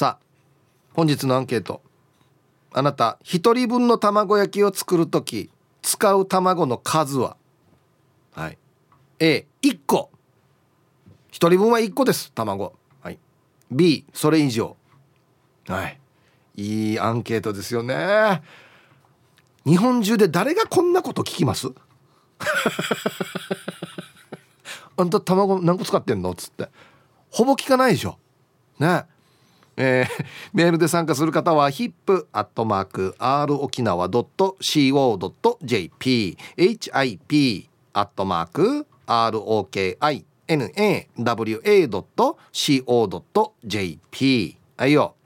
さあ本日のアンケート。あなた1人分の卵焼きを作る時使う卵の数は？はい。A1 個。1人分は1個です卵。はい。B それ以上。はい。いいアンケートですよね。日本中で誰がこんなこと聞きます？あんた卵何個使ってんの？っつって。ほぼ聞かないでしょ。ね。えー、メールで参加する方は hip.r 沖縄 .co.jp hip アットマーク ROKINAWA.co.jp はいよ、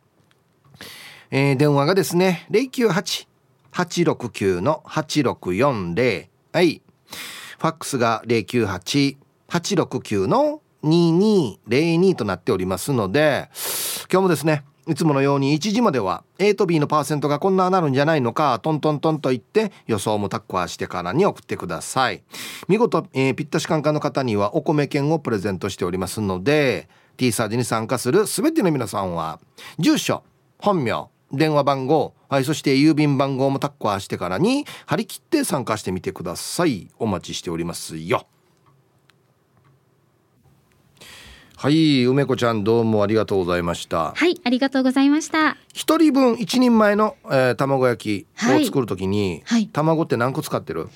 えー、電話がですね098-869-8640はい。ファックスが098-869の2202となっておりますので今日もですねいつものように1時までは A と B のパーセントがこんななるんじゃないのかトントントンと言って予想もタッコアしてからに送ってください。見事、えー、ぴったしカンカンの方にはお米券をプレゼントしておりますので T サージに参加する全ての皆さんは住所本名電話番号、はい、そして郵便番号もタッコアしてからに張り切って参加してみてください。お待ちしておりますよ。はい梅子ちゃんどうもありがとうございました。はいありがとうございました。一人分一人前の、えー、卵焼きを作るときに、はい、卵って何個使ってる？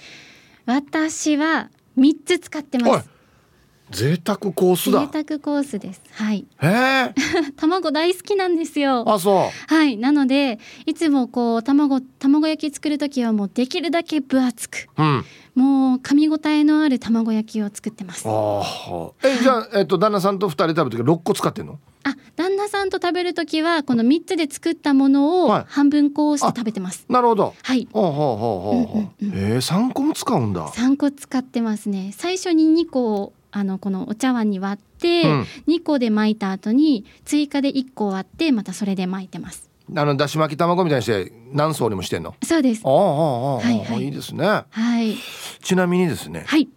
私は三つ使ってます贅沢コースだ。贅沢コースです。はい。卵大好きなんですよ。あそう。はい。なのでいつもこう卵卵焼き作る時はもうできるだけ分厚く、うん、もう噛み応えのある卵焼きを作ってます。あえじゃあ、えっと、旦那さんと二人食べる時六個使ってんの？あ旦那さんと食べる時はこの三つで作ったものを半分こうして食べてます、はい、なるほど。はい。ほうほうほうほう、う。んうん、えー、3個も使うんだ。三個使ってますね。最初に二個あのこのお茶碗に割って、うん、2個で巻いた後に追加で1個割ってまたそれで巻いてます。あのだし巻き卵みたいにして何層にもしてんの？そうです。ああああ、はい、はい、いいですね。はい。ちなみにですねはい。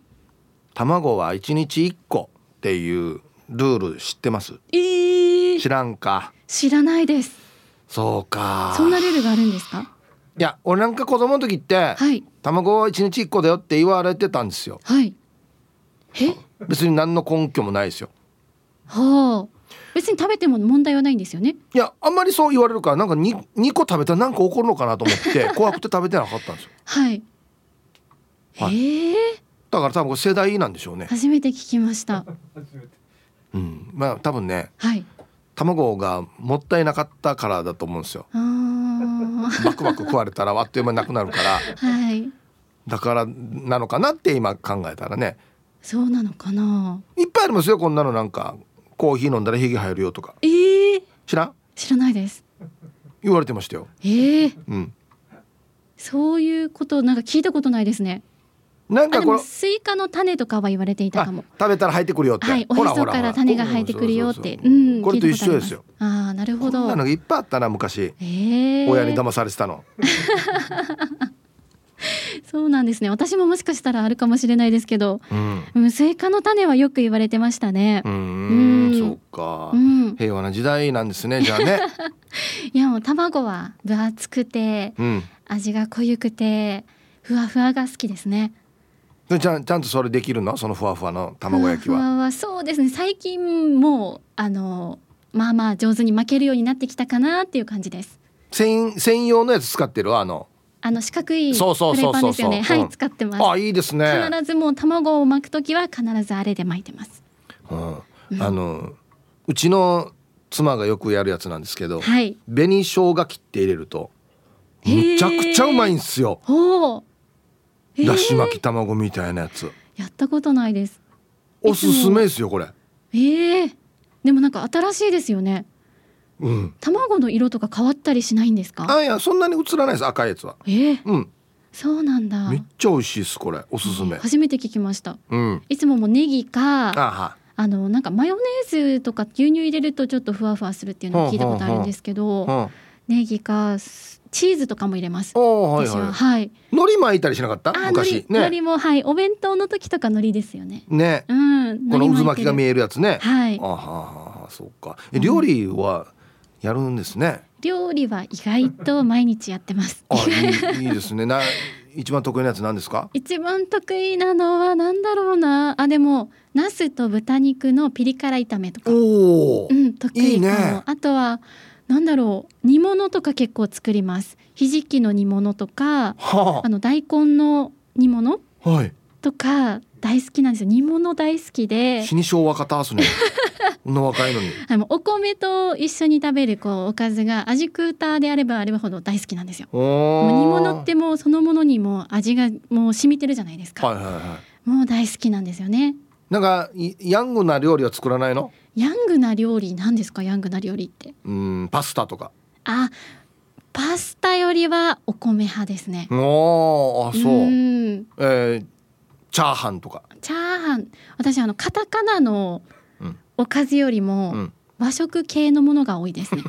卵は1日1個っていうルール知ってます？えー、知らんか。知らないです。そうか。そんなルールがあるんですか？いや俺なんか子供の時って、はい、卵は1日1個だよって言われてたんですよ。はい。え？別に何の根拠もないですよ。はあ。別に食べても問題はないんですよね？いやあんまりそう言われるからなんか 2, 2個食べたら何か起こるのかなと思って 怖くて食べてなかったんですよ。はい。はい、えー、だから多分世代なんでしょうね。初めて聞きました。うん。まあ多分ね、はい、卵がもったいなかったからだと思うんですよ。バクバク食われたらあっという間になくなるから、はい、だからなのかなって今考えたらねそうなのかな？いっぱいありますよこんなのなんか。コーヒー飲んだらヒゲ生えるよとか。えー、知らん？知らないです。言われてましたよ。えー、うん。そういうことなんか聞いたことないですね。なんかこれスイカの種とかは言われていたかも。食べたら生えてくるよって。はいおへそから種が生えてくるよって。うんこれと一緒ですよ。ああなるほど。いっぱいあったな昔、えー、親に騙されてたの そうなんですね。私ももしかしたらあるかもしれないですけど、うん、スイカの種はよく言われてましたね。うんそうか、うん、平和な時代なんですねじゃあね。いやもう卵は分厚くて、うん、味が濃ゆくてふわふわが好きですね。ちゃんちゃんとそれできるの？そのふわふわの卵焼きは。ふわふわそうですね。最近もうあのまあまあ上手に巻けるようになってきたかなっていう感じです。専専用のやつ使ってる？あのあの四角いフライパンですよね。はい、使ってます。あ、いいですね。必ずもう卵を巻くときは必ずあれで巻いてます。うん、あのうちの妻がよくやるやつなんですけど、はい、紅生姜切って入れるとむちゃくちゃうまいんですよ。だし巻き卵みたいなやつ。やったことないです。おすすめですよこれ。ええー、でもなんか新しいですよね。うん、卵の色とか変わったりしないんですか？あいやそんなに映らないです赤いやつはえー、うんそうなんだめっちゃ美味しいですこれおすすめ、初めて聞きました、うん、いつももネギかあのなんかマヨネーズとか牛乳入れるとちょっとふわふわするっていうのを聞いたことあるんですけどネギかチーズとかも入れます。はいはい。はい。海苔巻いたりしなかった？昔。ね。海苔もはい。お弁当の時とか海苔ですよね。ね。うん。この渦巻きが見えるやつね。はい。あははそうか。料理はやるんですね。料理は意外と毎日やってます。あいいですね。な一番得意なやつ何ですか？一番得意なのはなんだろうな。あでもナスと豚肉のピリ辛炒めとか。おお、うん、得意。いいね。あとはなんだろう。煮物とか結構作ります。ひじきの煮物とかはあ。の大根の煮物あはい。とか大好きなんですよ。煮物大好きで。死に昭和方すね。こんな若いのに。あのお米と一緒に食べるこうおかずが味クーターであればあればほど大好きなんですよ。おもう煮物ってもうそのものにも味がもう染みてるじゃないですか、はいはいはい。もう大好きなんですよね。なんかいヤングな料理は作らないの？ヤングな料理なんですか？ヤングな料理って。うんパスタとか。あパスタよりはお米派ですね。おーあそう、ん。えー、チャーハンとか。チャーハン。私あのカタカナのうん。おかずよりもうん。和食系のものが多いですね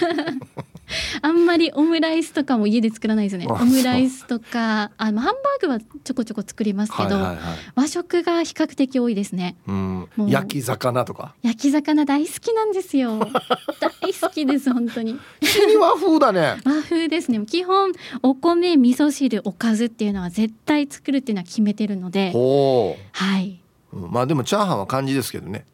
あんまりオムライスとかも家で作らないですね。あオムライスとかあまあハンバーグはちょこちょこ作りますけど、はいはいはい。和食が比較的多いですね。焼き魚とか？焼き魚大好きなんですよ。大好きです本当に。和風だね。和風ですね。基本お米味噌汁おかずっていうのは絶対作るっていうのは決めてるので。ほはい、まあでもチャーハンは漢字ですけどね。あ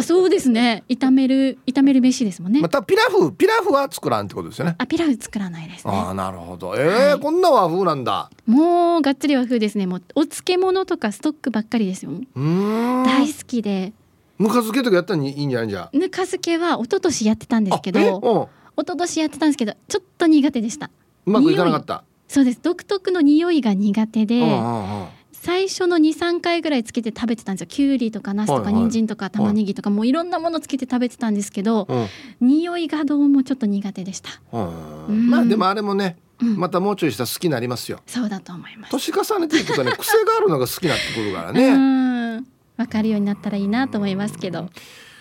そうですね。炒める炒める飯ですもんね、またピラフピラフは作らんってことですよね。あピラフ作らないですね。ああなるほど。えーはい。こんな和風なんだ。もうがっつり和風ですね。もうお漬物とかストックばっかりですよ。うーん。大好きで。ぬか漬けとかやったらいいんじゃないんじゃ。ぬか漬けは一昨年やってたんですけど一昨年やってたんですけどちょっと苦手でした。うんうまくいかなかった。そうです。独特の匂いが苦手で、うんうんうん最初の23回ぐらいつけて食べてたんですよ。きゅうりとかナスとか人参とか玉ねぎとかもういろんなものつけて食べてたんですけどうん。匂いがどうもちょっと苦手でした、うん。うん。まあでもあれもねうん。またもうちょいしたら好きになりますよ。そうだと思います。年重ねていくとね癖があるのが好きになってくるから うねん。わかるようになったらいいなと思いますけど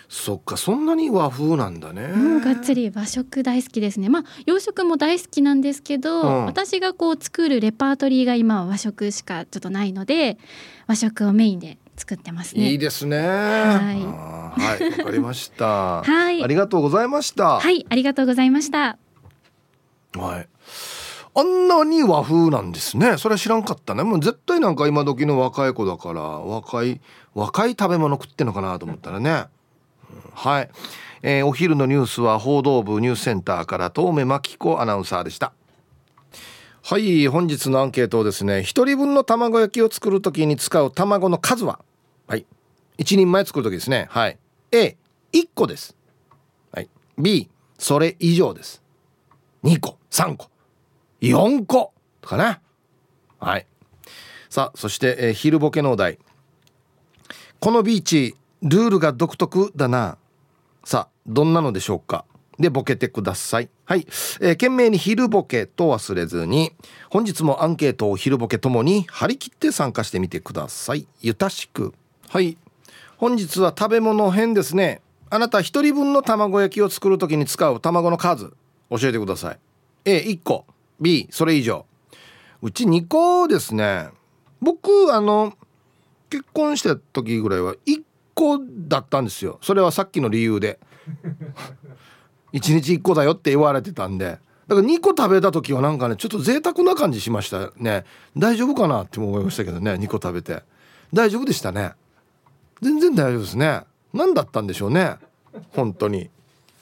そっかそんなに和風なんだね。もうがっつり和食大好きですね。まあ洋食も大好きなんですけど、うん。私がこう作るレパートリーが今は和食しかちょっとないので和食をメインで作ってますね。いいですね。はい。あーはいわかりました。はい。ありがとうございました。はいありがとうございました。はい。あんなに和風なんですね。それは知らんかったね。もう絶対なんか今時の若い子だから若い若い食べ物食ってんのかなと思ったらね。はい、えーお昼のニュースは報道部ニュースセンターから遠目真紀子アナウンサーでした。はい、本日のアンケートをですね。一人分の卵焼きを作るときに使う卵の数は、はい、一人前作るときですね。はい、A 一個です。はい、B それ以上です。2個3個4個かねはいさあそして、えー昼ボケのお題このビーチルールが独特だなさあどんなのでしょうか？でボケてください。はい、えー、懸命に昼ボケと忘れずに本日もアンケートを昼ボケともに張り切って参加してみてください。ゆたしく。はい。本日は食べ物編ですね。あなた一人分の卵焼きを作るときに使う卵の数教えてください。A1 個。B それ以上。うち2個ですね。僕あの結婚した時ぐらいは1個だったんですよ。それはさっきの理由で。1日1個だよって言われてたんで。だから2個食べた時はなんかねちょっと贅沢な感じしましたね。大丈夫かなって思いましたけどね2個食べて。大丈夫でしたね。全然大丈夫ですね。何だったんでしょうね。本当に。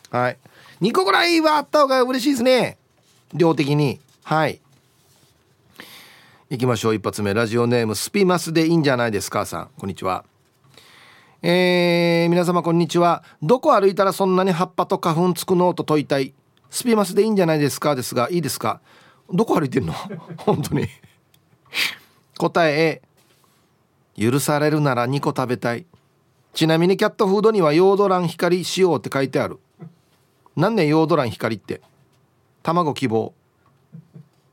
はい。2個ぐらいはあった方が嬉しいですね。量的に。はい。行きましょう。一発目。ラジオネームスピマスでいいんじゃないですかさん。こんにちは。えー、皆様こんにちは。どこ歩いたらそんなに葉っぱと花粉つくの？と問いたい。スピマスでいいんじゃないですか？ですがいいですか？どこ歩いてんの？本当に。答え A 許されるなら2個食べたい。ちなみにキャットフードにはヨード卵光使用って書いてある。何ねヨード卵光って？卵希望。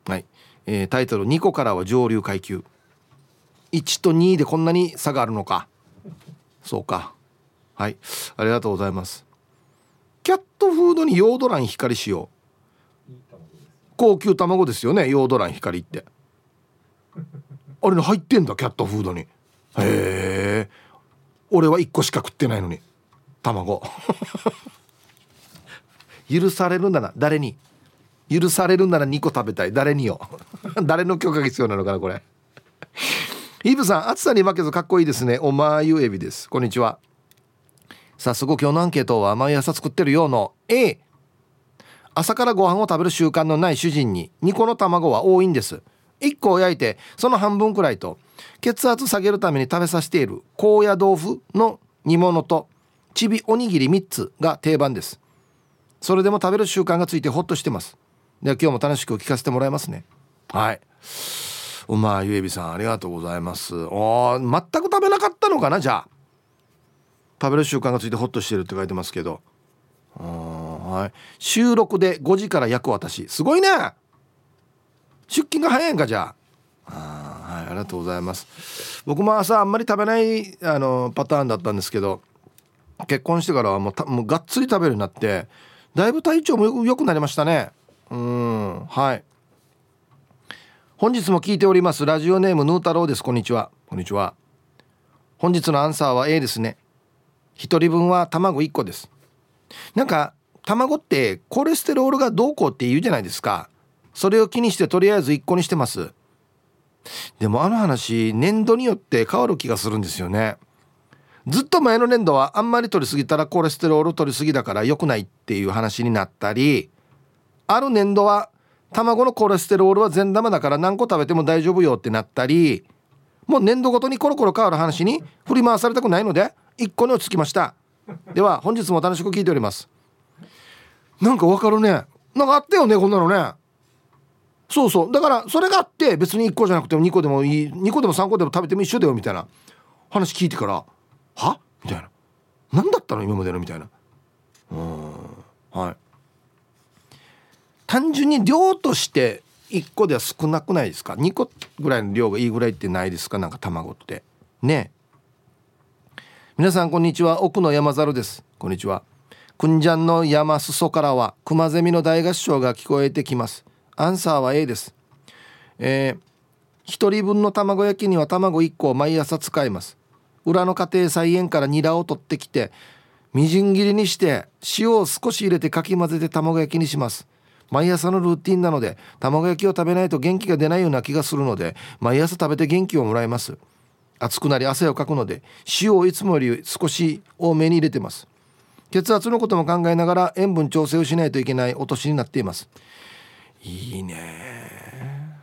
はい、えータイトル。2個からは上流階級。1と2でこんなに差があるのか。そうか。はい。ありがとうございます。キャットフードにヨード卵光使用高級卵ですよねヨード卵光って。あれね入ってんだキャットフードに。へえ。俺は1個しか食ってないのに。卵。許されるなら誰に？許されるなら2個食べたい。誰によ。誰の許可が必要なのかなこれ。イブさん暑さに負けずかっこいいですね。おまゆエビです。こんにちは。早速今日のアンケートは毎朝作ってるようの。A 朝からご飯を食べる習慣のない主人に2個の卵は多いんです。1個を焼いてその半分くらいと血圧下げるために食べさせている高野豆腐の煮物とちびおにぎり3つが定番です。それでも食べる習慣がついてホッとしてます。では今日も楽しく聞かせてもらいますね。はい。うまゆえびさんありがとうございます。お全く食べなかったのかなじゃあ。食べる習慣がついてホッとしてるって書いてますけど。はい。収録で5時から焼く私。すごいね。出勤が早いんかじゃあ。はいありがとうございます。僕も朝あんまり食べないあのパターンだったんですけど結婚してからはもうたもうがっつり食べるようになってだいぶ体調もよ良くなりましたね。うんはい。本日も聞いております。ラジオネームヌー太郎です。こんにちは。こんにちは。本日のアンサーは A ですね。一人分は卵1個です。なんか卵ってコレステロールがどうこうって言うじゃないですか。それを気にしてとりあえず1個にしてます。でもあの話年度によって変わる気がするんですよね。ずっと前の年度はあんまり取りすぎたらコレステロール取りすぎだから良くないっていう話になったりある年度は卵のコレステロールは善玉だから何個食べても大丈夫よってなったりもう年度ごとにコロコロ変わる話に振り回されたくないので1個に落ち着きました。では本日も楽しく聞いております。なんかわかるね。なんかあったよねこんなのね。そうそう。だからそれがあって別に1個じゃなくても2個でもいい。2個でも3個でも食べても一緒だよみたいな。話聞いてからは？みたいな。何だったの今までのみたいな。うん。はい。単純に量として1個では少なくないですか？2個ぐらいの量がいいぐらいってないですか？なんか卵って。ね皆さんこんにちは。奥の山猿です。こんにちは。くんじゃんの山裾からは熊ゼミの大合唱が聞こえてきます。アンサーは A です。えー、1人分の卵焼きには卵1個を毎朝使います。裏の家庭菜園からニラを取ってきてみじん切りにして塩を少し入れてかき混ぜて卵焼きにします。毎朝のルーティンなので卵焼きを食べないと元気が出ないような気がするので毎朝食べて元気をもらいます。暑くなり汗をかくので塩をいつもより少し多めに入れてます。血圧のことも考えながら塩分調整をしないといけないお年になっています。いいね。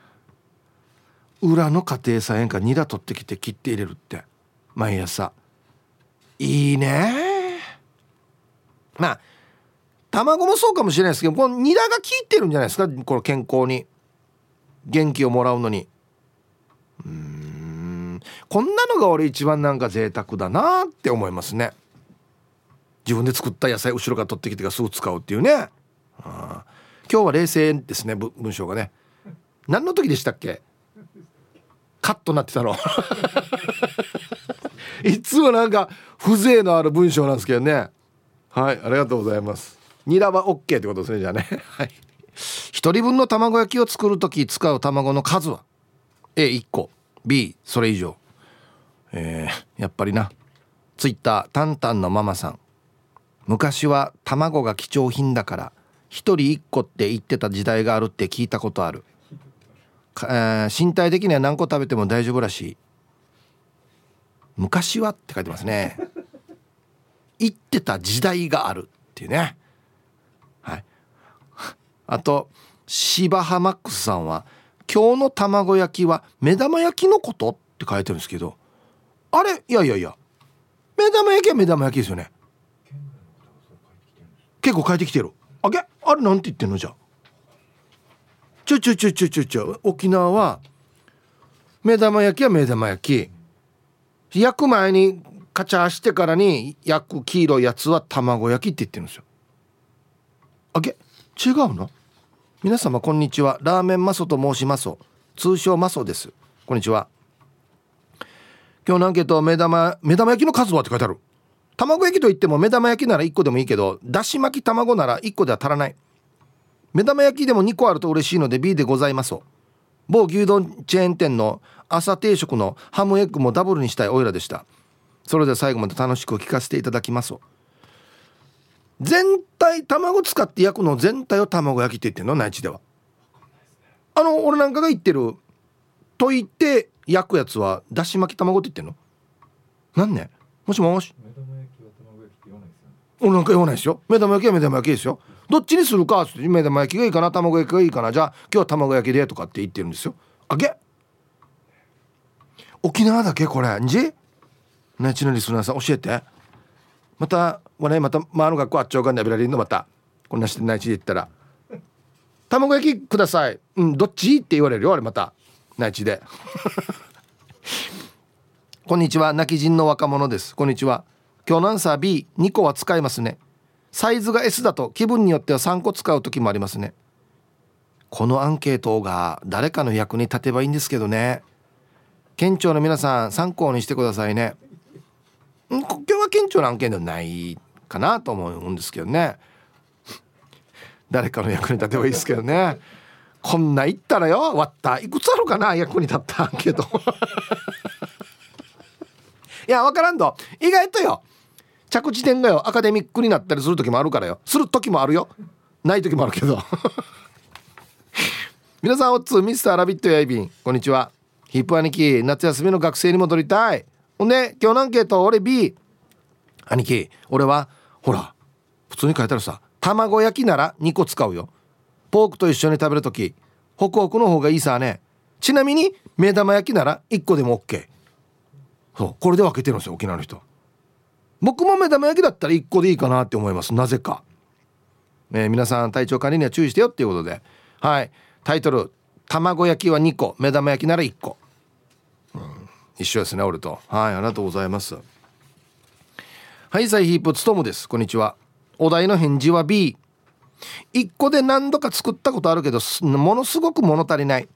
裏の家庭菜園からニラ取ってきて切って入れるって毎朝。いいね。まあ卵もそうかもしれないですけどこのニラが効いてるんじゃないですか？この健康に。元気をもらうのに。うん。こんなのが俺一番なんか贅沢だなって思いますね。自分で作った野菜後ろから取ってきてがすぐ使うっていうね。あ今日は冷静ですね文章がね。何の時でしたっけ？カットなってたの。いつもなんか風情のある文章なんですけどね。はいありがとうございます。ニラは OK ってことですねじゃあね。はい。一人分の卵焼きを作る時使う卵の数は？A1 個。B それ以上。えー、やっぱりな。ツイッタータンタンのママさん。昔は卵が貴重品だから一人一個って言ってた時代があるって聞いたことある、えー、身体的には何個食べても大丈夫らしい。昔はって書いてますね。言ってた時代があるっていうね。あと芝浜マックスさんは今日の卵焼きは目玉焼きのことって書いてるんですけどあれ？いやいやいや。目玉焼きは目玉焼きですよね。結構書いてきてる。あげ？あれなんて言ってんのじゃ？ちょちょちょちょちょちょ沖縄は目玉焼きは目玉焼き。焼く前にカチャーしてからに焼く黄色いやつは卵焼きって言ってるんですよ。あげ？違うの？皆様こんにちは。ラーメンマソと申します。通称マソです。こんにちは。今日のアンケート目玉目玉焼きの数はって書いてある。卵焼きといっても目玉焼きなら1個でもいいけどだし巻き卵なら1個では足らない。目玉焼きでも2個あると嬉しいので B でございます。某牛丼チェーン店の朝定食のハムエッグもダブルにしたいオイラでした。それでは最後まで楽しく聞かせていただきます。全体卵使って焼くの全体を卵焼きって言ってんの？内地では。あの俺なんかが言ってる溶いて焼くやつはだし巻き卵って言ってんの？なんねもしもし。俺なんか言わないですよ。目玉焼きは目玉焼きですよ。どっちにするかって目玉焼きがいいかな卵焼きがいいかな。じゃあ今日は卵焼きでとかって言ってるんですよ。あげ。沖縄だけこれ。んじ？内地のリスナーさん教えてまた我ねまたまあの学校あっちょうがんでべられんのまた。こんなして内地で言ったら。卵焼きください。うんどっち？って言われるよあれまた。内地で。こんにちは泣き人の若者です。こんにちは。今日のアンサー B2 個は使いますね。サイズが S だと気分によっては3個使う時もありますね。このアンケートが誰かの役に立てばいいんですけどね。県庁の皆さん参考にしてくださいね。今日は県庁の案件ではないかなと思うんですけどね。誰かの役に立てばいいですけどね。こんな言ったらよ。割った。いくつあるかな？役に立ったアンケートいや分からんと意外とよ。着地点がよ。アカデミックになったりする時もあるからよ。する時もあるよ。ない時もあるけど。皆さんおっつミスターラビットやいびん。こんにちは。ヒップ兄貴夏休みの学生に戻りたい。ほんで今日のアンケート俺 B 兄貴俺はほら普通に書いてあるさ卵焼きなら2個使うよ。ポークと一緒に食べる時ホクホクの方がいいさね。ちなみに目玉焼きなら1個でも OK そうこれで分けてるんですよ沖縄の人。僕も目玉焼きだったら1個でいいかなって思いますなぜか、えー、皆さん体調管理には注意してよっていうことで。はい。タイトル「卵焼きは2個目玉焼きなら1個」うん、一緒ですね俺と。はいありがとうございます。はいサイヒープツトムです。こんにちは。お題の返事は B 1個で何度か作ったことあるけどものすごく物足りない。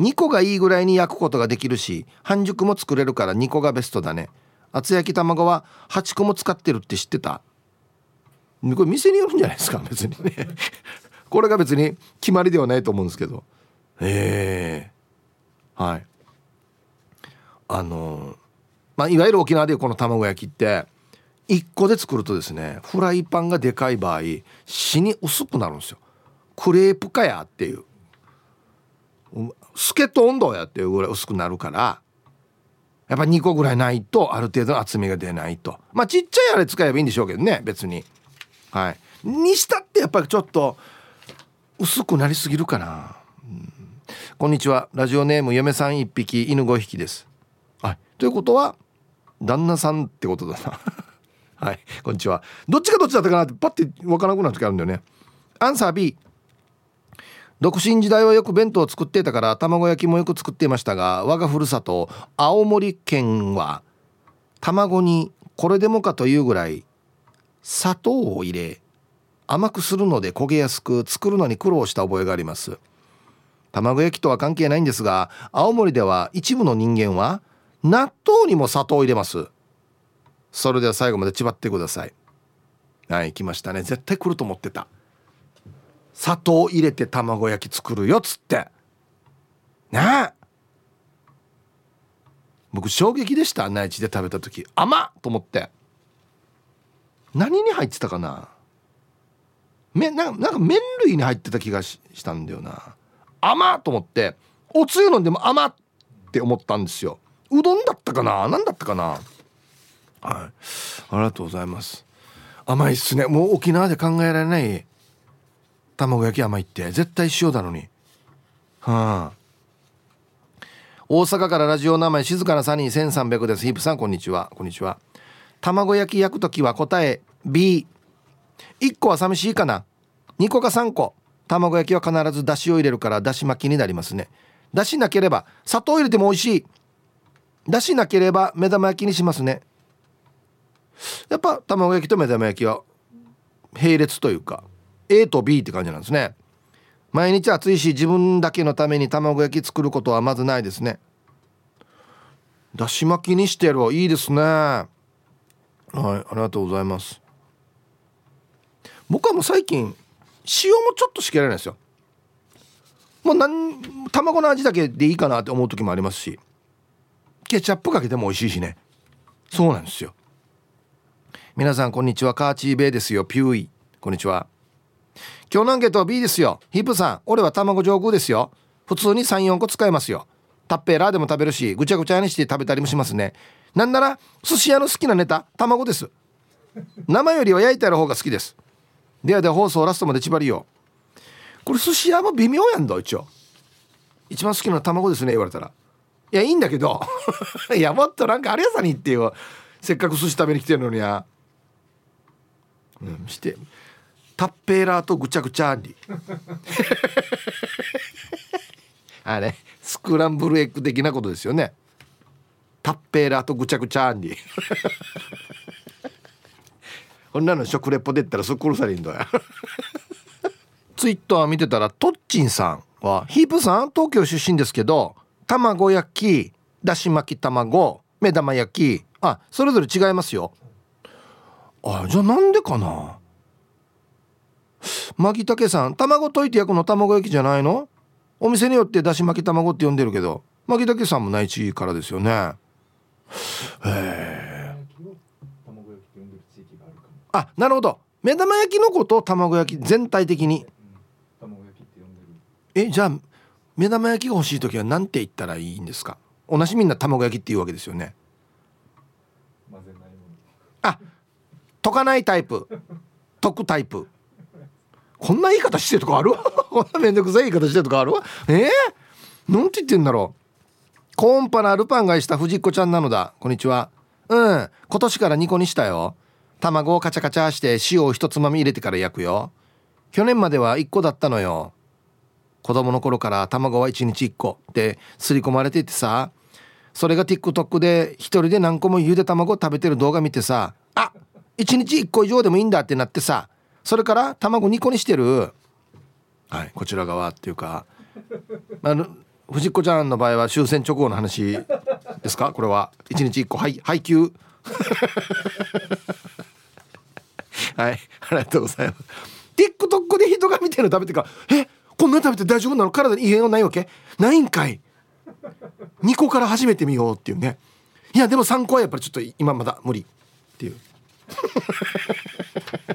2個がいいぐらいに焼くことができるし半熟も作れるから2個がベストだね。厚焼き卵は8個も使ってるって知ってた？これ店によるんじゃないですか？別にね。これが別に決まりではないと思うんですけど。へえはい。あのまあいわゆる沖縄でいうこの卵焼きって1個で作るとですねフライパンがでかい場合死に薄くなるんですよ。クレープかやっていう。スケトンドやっていうぐらい薄くなるからやっぱ2個ぐらいないとある程度の厚みが出ないと。まあちっちゃいあれ使えばいいんでしょうけどね別に。はい。にしたってやっぱりちょっと薄くなりすぎるかな、うん、こんにちは。ラジオネーム嫁さん1匹犬5匹です。はい。ということは旦那さんってことだな。はいこんにちは。どっちがどっちだったかなってパッて分からなくなる時あるんだよね。アンサー B 独身時代はよく弁当を作ってたから卵焼きもよく作っていましたが我がふるさと青森県は卵にこれでもかというぐらい砂糖を入れ甘くするので焦げやすく作るのに苦労した覚えがあります。卵焼きとは関係ないんですが青森では一部の人間は納豆にも砂糖を入れます。それでは最後までちばってください。はい来ましたね。絶対来ると思ってた。砂糖入れて卵焼き作るよっつって。ね。え僕衝撃でした内地で食べた時。甘っと思って。何に入ってたかな。めなんか麺類に入ってた気がしたんだよな。甘っと思って。おつゆ飲んでも甘って思ったんですよ。うどんだったかな？何だったかな？はい。ありがとうございます。甘いっすね。もう沖縄で考えられない卵焼き甘いって。絶対塩だのに。はあ。大阪からラジオ名前静かなサニー1300です。ヒープさんこんにちは。こんにちは。卵焼き焼く時は答え B1 個は寂しいかな。2個か3個。卵焼きは必ずだしを入れるからだし巻きになりますね。だしなければ砂糖入れても美味しい。だしなければ目玉焼きにしますね。やっぱ卵焼きと目玉焼きは並列というか A と B って感じなんですね。毎日暑いし自分だけのために卵焼き作ることはまずないですね。だし巻きにしてるいいですね。はいありがとうございます。僕はもう最近塩もちょっとしかやらないですよ。もうなん卵の味だけでいいかなって思う時もありますしケチャップかけても美味しいしね。そうなんですよ。皆さんこんにちは。カーチーベイですよ。ピューイ。こんにちは。今日のアンケートは B ですよ。ヒップさん俺は卵上空ですよ。普通に34個使えますよ。タッペーラーでも食べるしぐちゃぐちゃにして食べたりもしますね。なんなら寿司屋の好きなネタ卵です。生よりは焼いてある方が好きです。ではでは放送ラストまで縛りよこれ寿司屋も微妙やんだ一応。一番好きなの卵ですね言われたら。いやいいんだけど。いやもっとなんかあれやさにっていう。せっかく寿司食べに来てるのにや。うんしてタッペーラーとぐちゃぐちゃに。あれスクランブルエッグ的なことですよね。タッペーラーとぐちゃぐちゃに。こんなの食レポで言ったらすっ殺されんだよ ツイッター見てたらトッチンさんはヒープさん東京出身ですけど卵焼きだし巻き卵目玉焼きあそれぞれ違いますよあじゃあなんでかな？マギタケさん卵溶いて焼くの卵焼きじゃないの？お店によってだし巻き卵って呼んでるけどマギタケさんも内地からですよね。へえあなるほど。目玉焼きのことを卵焼き全体的に、えじゃあ目玉焼きが欲しい時は何て言ったらいいんですか？同じみんな卵焼きっていうわけですよねあ溶かないタイプ。溶くタイプ。こんな言い方してるとかある こんなめんどくさい言い方してるとかあるえー、なんて言ってんだろう。コーンパナルパン買いした藤子ちゃんなのだ。こんにちは。うん。今年から2個にしたよ。卵をカチャカチャして塩を一つまみ入れてから焼くよ。去年までは1個だったのよ。子供の頃から卵は1日1個って刷り込まれててさ。それが TikTok で一人で何個もゆで卵食べてる動画見てさ。あ1日1個以上でもいいんだってなってさそれから卵2個にしてる。はいこちら側っていうかあの藤子ちゃんの場合は終戦直後の話ですか？これは。1日1個配配給。はいありがとうございます。TikTok で人が見てるの食べてからえこんな食べて大丈夫なの？体に異変はないわけ？ないんかい。2個から始めてみようっていうね。いやでも3個はやっぱりちょっと今まだ無理っていう。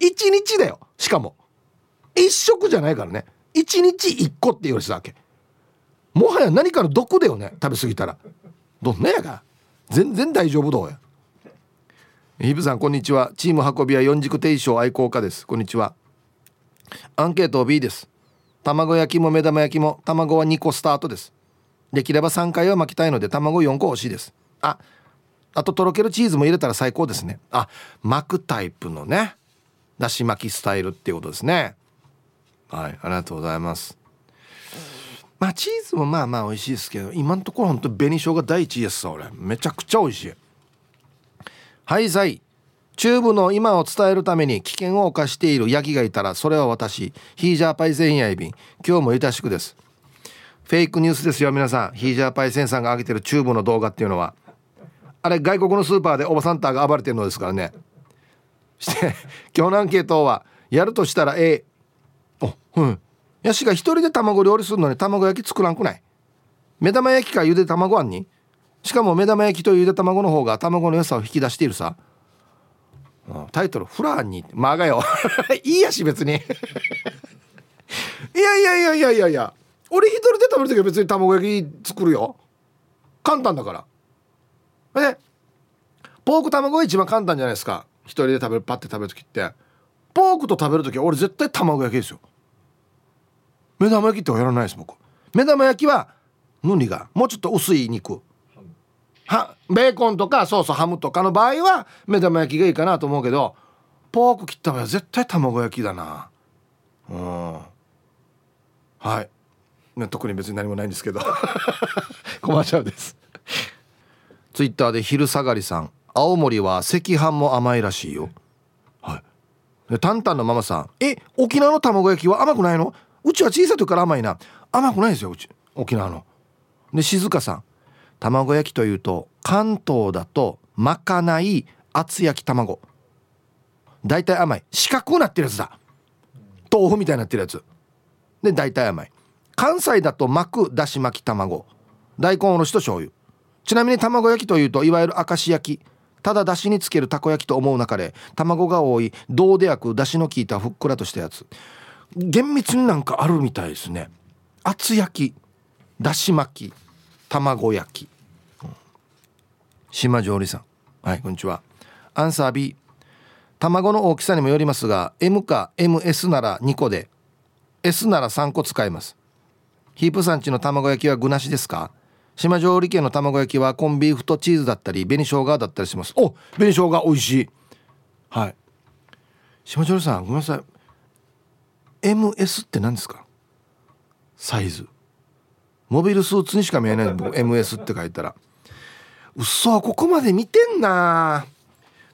1日だよ。しかも。1食じゃないからね。1日1個って言われてたわけ。もはや何かの毒だよね。食べ過ぎたら。どんなやが。全然大丈夫どうや。イブさんこんにちは。チーム運びは四軸定称愛好家です。こんにちは。アンケート B です。卵焼きも目玉焼きも卵は2個スタートです。できれば3回は巻きたいので卵4個欲しいです。ああととろけるチーズも入れたら最高ですね。あ巻くタイプのね。だし巻きスタイルっていうことですね。はいありがとうございます。まあチーズもまあまあ美味しいですけど今のところほんと紅生姜第一位ですさ俺。めちゃくちゃ美味しい。はいさいチューブの今を伝えるために危険を冒しているヤギがいたらそれは私ヒージャーパイセンヤイビン。今日もいたしくです。フェイクニュースですよ皆さん。ヒージャーパイセンさんが上げてるチューブの動画っていうのはあれ外国のスーパーでおばさんたが暴れてるのですからね。して 今日のアンケートはやるとしたら A おうん。ヤシが一人で卵料理するのに卵焼き作らんくない？目玉焼きかゆで卵あんに？しかも目玉焼きとゆで卵の方が卵の良さを引き出しているさ。タイトル「フラーに」まあがよ。いいやし別に。いやいやいやいやいやいや。俺一人で食べる時は別に卵焼き作るよ。簡単だから。でポーク卵が一番簡単じゃないですか。一人で食べるパッて食べる時って。ポークと食べる時は俺絶対卵焼きですよ。目玉焼きってはやらないです僕。目玉焼きはヌがもうちょっと薄い肉。はベーコンとかそうそうハムとかの場合は目玉焼きがいいかなと思うけどポーク切った場合は絶対卵焼きだな。うん。はい。特に別に何もないんですけど。コマーシャルですツイッターで昼下がりさん青森は赤飯も甘いらしいよ。はい。タンタンのママさんえ沖縄の卵焼きは甘くないの？うちは小さい時から甘いな。甘くないですようち。沖縄の。で静香さん卵焼きというと関東だとまかない厚焼き卵。だいたい甘い。四角くなってるやつだ。豆腐みたいになってるやつ。でだいたい甘い。関西だと巻くだし巻き卵。大根おろしと醤油。ちなみに卵焼きというといわゆる明石焼き。ただだしにつけるたこ焼きと思う中で卵が多い銅で焼くだしの効いたふっくらとしたやつ。厳密になんかあるみたいですね。厚焼きだし巻き卵焼き、うん、島上里さん。はいこんにちは。アンサー B 卵の大きさにもよりますが M か MS なら2個で S なら3個使います。ヒープさんちの卵焼きは具なしですか？島上里家の卵焼きはコンビーフとチーズだったり紅生姜だったりします。お紅生姜美味しい。はい。島上里さんごめんなさい。MS って何ですか？サイズ。モビルスーツにしか見えない僕 MS って書いたら。うっそここまで見てんな。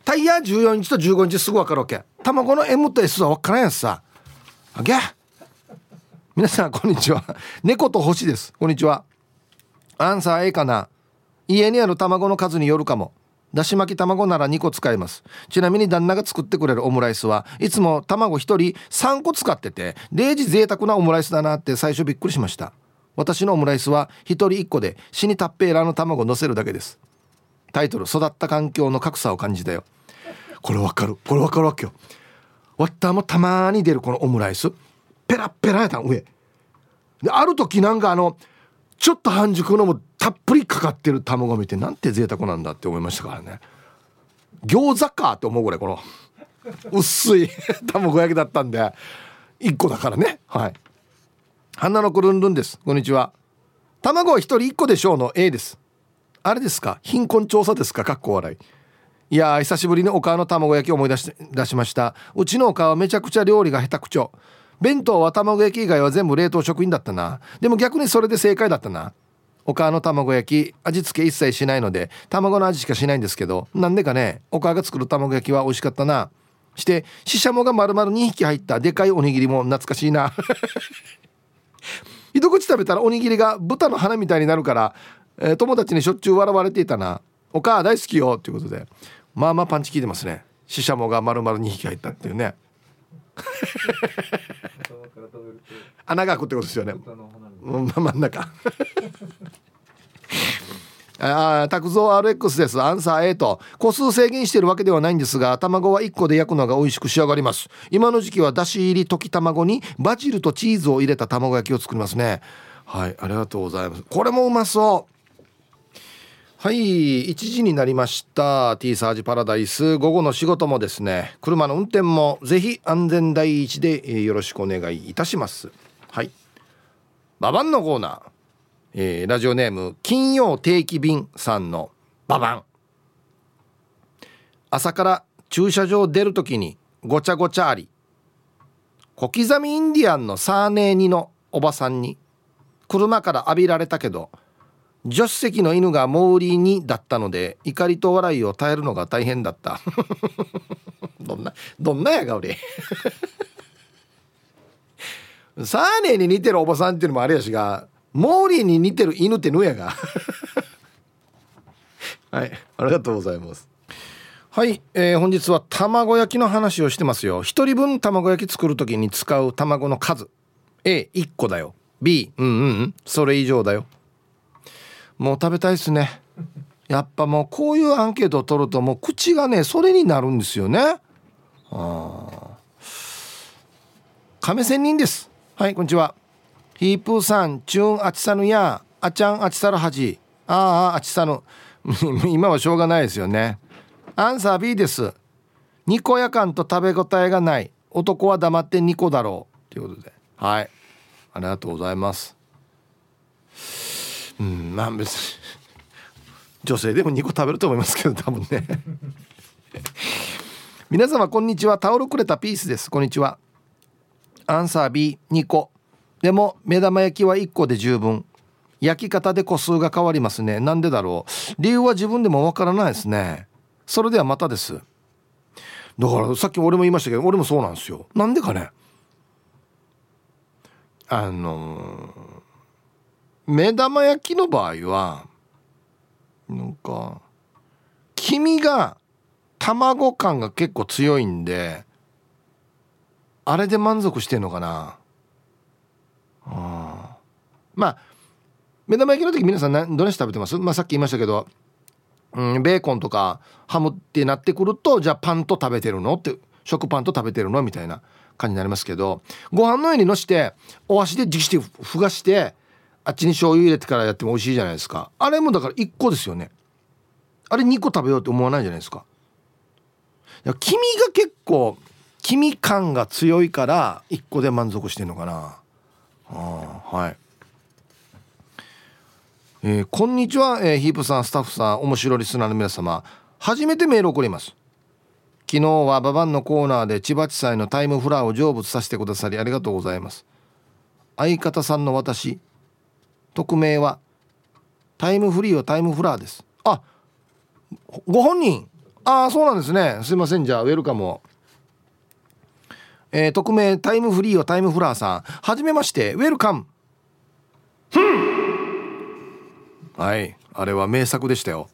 タイヤ14インチと15インチすぐ分かるわけ。卵の M と S は分からんやつさ。あげ皆さんこんにちは。猫と星です。こんにちは。アンサー A かな。家にある卵の数によるかも。だし巻き卵なら2個使います。ちなみに旦那が作ってくれるオムライスはいつも卵1人3個使ってて0時贅沢なオムライスだなって最初びっくりしました。私のオムライスは1人1個で死にタッペーラーの卵を乗せるだけです。タイトル育った環境の格差を感じたよ。これわかる。これわかるわけよ。ワッターもたまに出るこのオムライス。ペラペラやったん上。である時なんかあのちょっと半熟のもたっぷりかかってる卵を見てなんて贅沢なんだって思いましたからね。餃子かって思うぐらいこの薄い 卵焼きだったんで1個だからね。はい。花の子ルンルンです。こんにちは。卵は1人1個でしょうの A です。あれですか？貧困調査ですか？かっこ笑い。いや久しぶりにお母の卵焼きを思い出し出しました。うちのお母はめちゃくちゃ料理が下手くちょ。弁当は卵焼き以外は全部冷凍食品だったな。でも逆にそれで正解だったな。お母の卵焼き味付け一切しないので卵の味しかしないんですけどなんでかねお母が作る卵焼きは美味しかったな。してししゃもが丸々2匹入ったでかいおにぎりも懐かしいな。一口食べたらおにぎりが豚の花みたいになるから、えー、友達にしょっちゅう笑われていたな。お母大好きよ。ということで。まあまあパンチ効いてますね。ししゃもが丸々2匹入ったっていうね。穴が開くってことですよね。うん、真ん中。ああ、拓蔵 RX です。アンサー A と。個数制限してるわけではないんですが、卵は1個で焼くのが美味しく仕上がります。今の時期はだし入り溶き卵にバジルとチーズを入れた卵焼きを作りますね。はい、ありがとうございます。これもうまそう。はい1時になりました。T サージパラダイス。午後の仕事もですね車の運転もぜひ安全第一でよろしくお願いいたします。はい。ババンのコーナー、えー、ラジオネーム金曜定期便さんのババン。朝から駐車場出るときにごちゃごちゃあり。小刻みインディアンのサーネーニのおばさんに車から浴びられたけど助手席の犬がモーリーにだったので怒りと笑いを耐えるのが大変だった。どんなどんなやが俺。サーネーに似てるおばさんっていうのもあれやしがモーリーに似てる犬ってぬやが。はいありがとうございます。はい、えー、本日は卵焼きの話をしてますよ。一人分卵焼き作る時に使う卵の数。A1 個だよ。B うんうん。それ以上だよ。もう食べたいですね。やっぱもうこういうアンケートを取るともう口がねそれになるんですよね。あ亀仙人です。はいこんにちは。ヒープーさんチューンあちさぬやあちゃんあちさるはじあああちさぬ今はしょうがないですよね。アンサー B です。2個やかんと食べ応えがない。男は黙って2個だろう。ということで。はい。ありがとうございます。うんまあ別に女性でも2個食べると思いますけど多分ね。皆様こんにちは。タオルくれたピースです。こんにちは。アンサー B2 個。でも目玉焼きは1個で十分。焼き方で個数が変わりますね。なんでだろう？理由は自分でもわからないですね。それではまたです。だからさっき俺も言いましたけど俺もそうなんですよ。なんでかね？あの目玉焼きの場合はなんか黄身が卵感が結構強いんであれで満足してんのかな。あまあ目玉焼きの時皆さんどれ食べてます？まあさっき言いましたけどうん、ベーコンとかハムってなってくるとじゃあパンと食べてるの？って食パンと食べてるの？みたいな感じになりますけどご飯の上にのしてお箸で直してふがしてあっちに醤油入れてからやっても美味しいじゃないですか。あれもだから1個ですよね。あれ2個食べようって思わないじゃないですか。いや黄身が結構黄身感が強いから1個で満足してんのかな。あはい。えー、こんにちは、えー、ヒープさんスタッフさん面白リスナーの皆様。初めてメール送ります。昨日はババンのコーナーで千葉地裁のタイムフラーを成仏させてくださりありがとうございます。相方さんの私匿名はタイムフリーはタイムフラーです。あご本人。ああそうなんですね。すいません。じゃあウェルカムを。えー、匿名タイムフリーはタイムフラーさん。はじめましてウェルカム。はい。あれは名作でしたよ。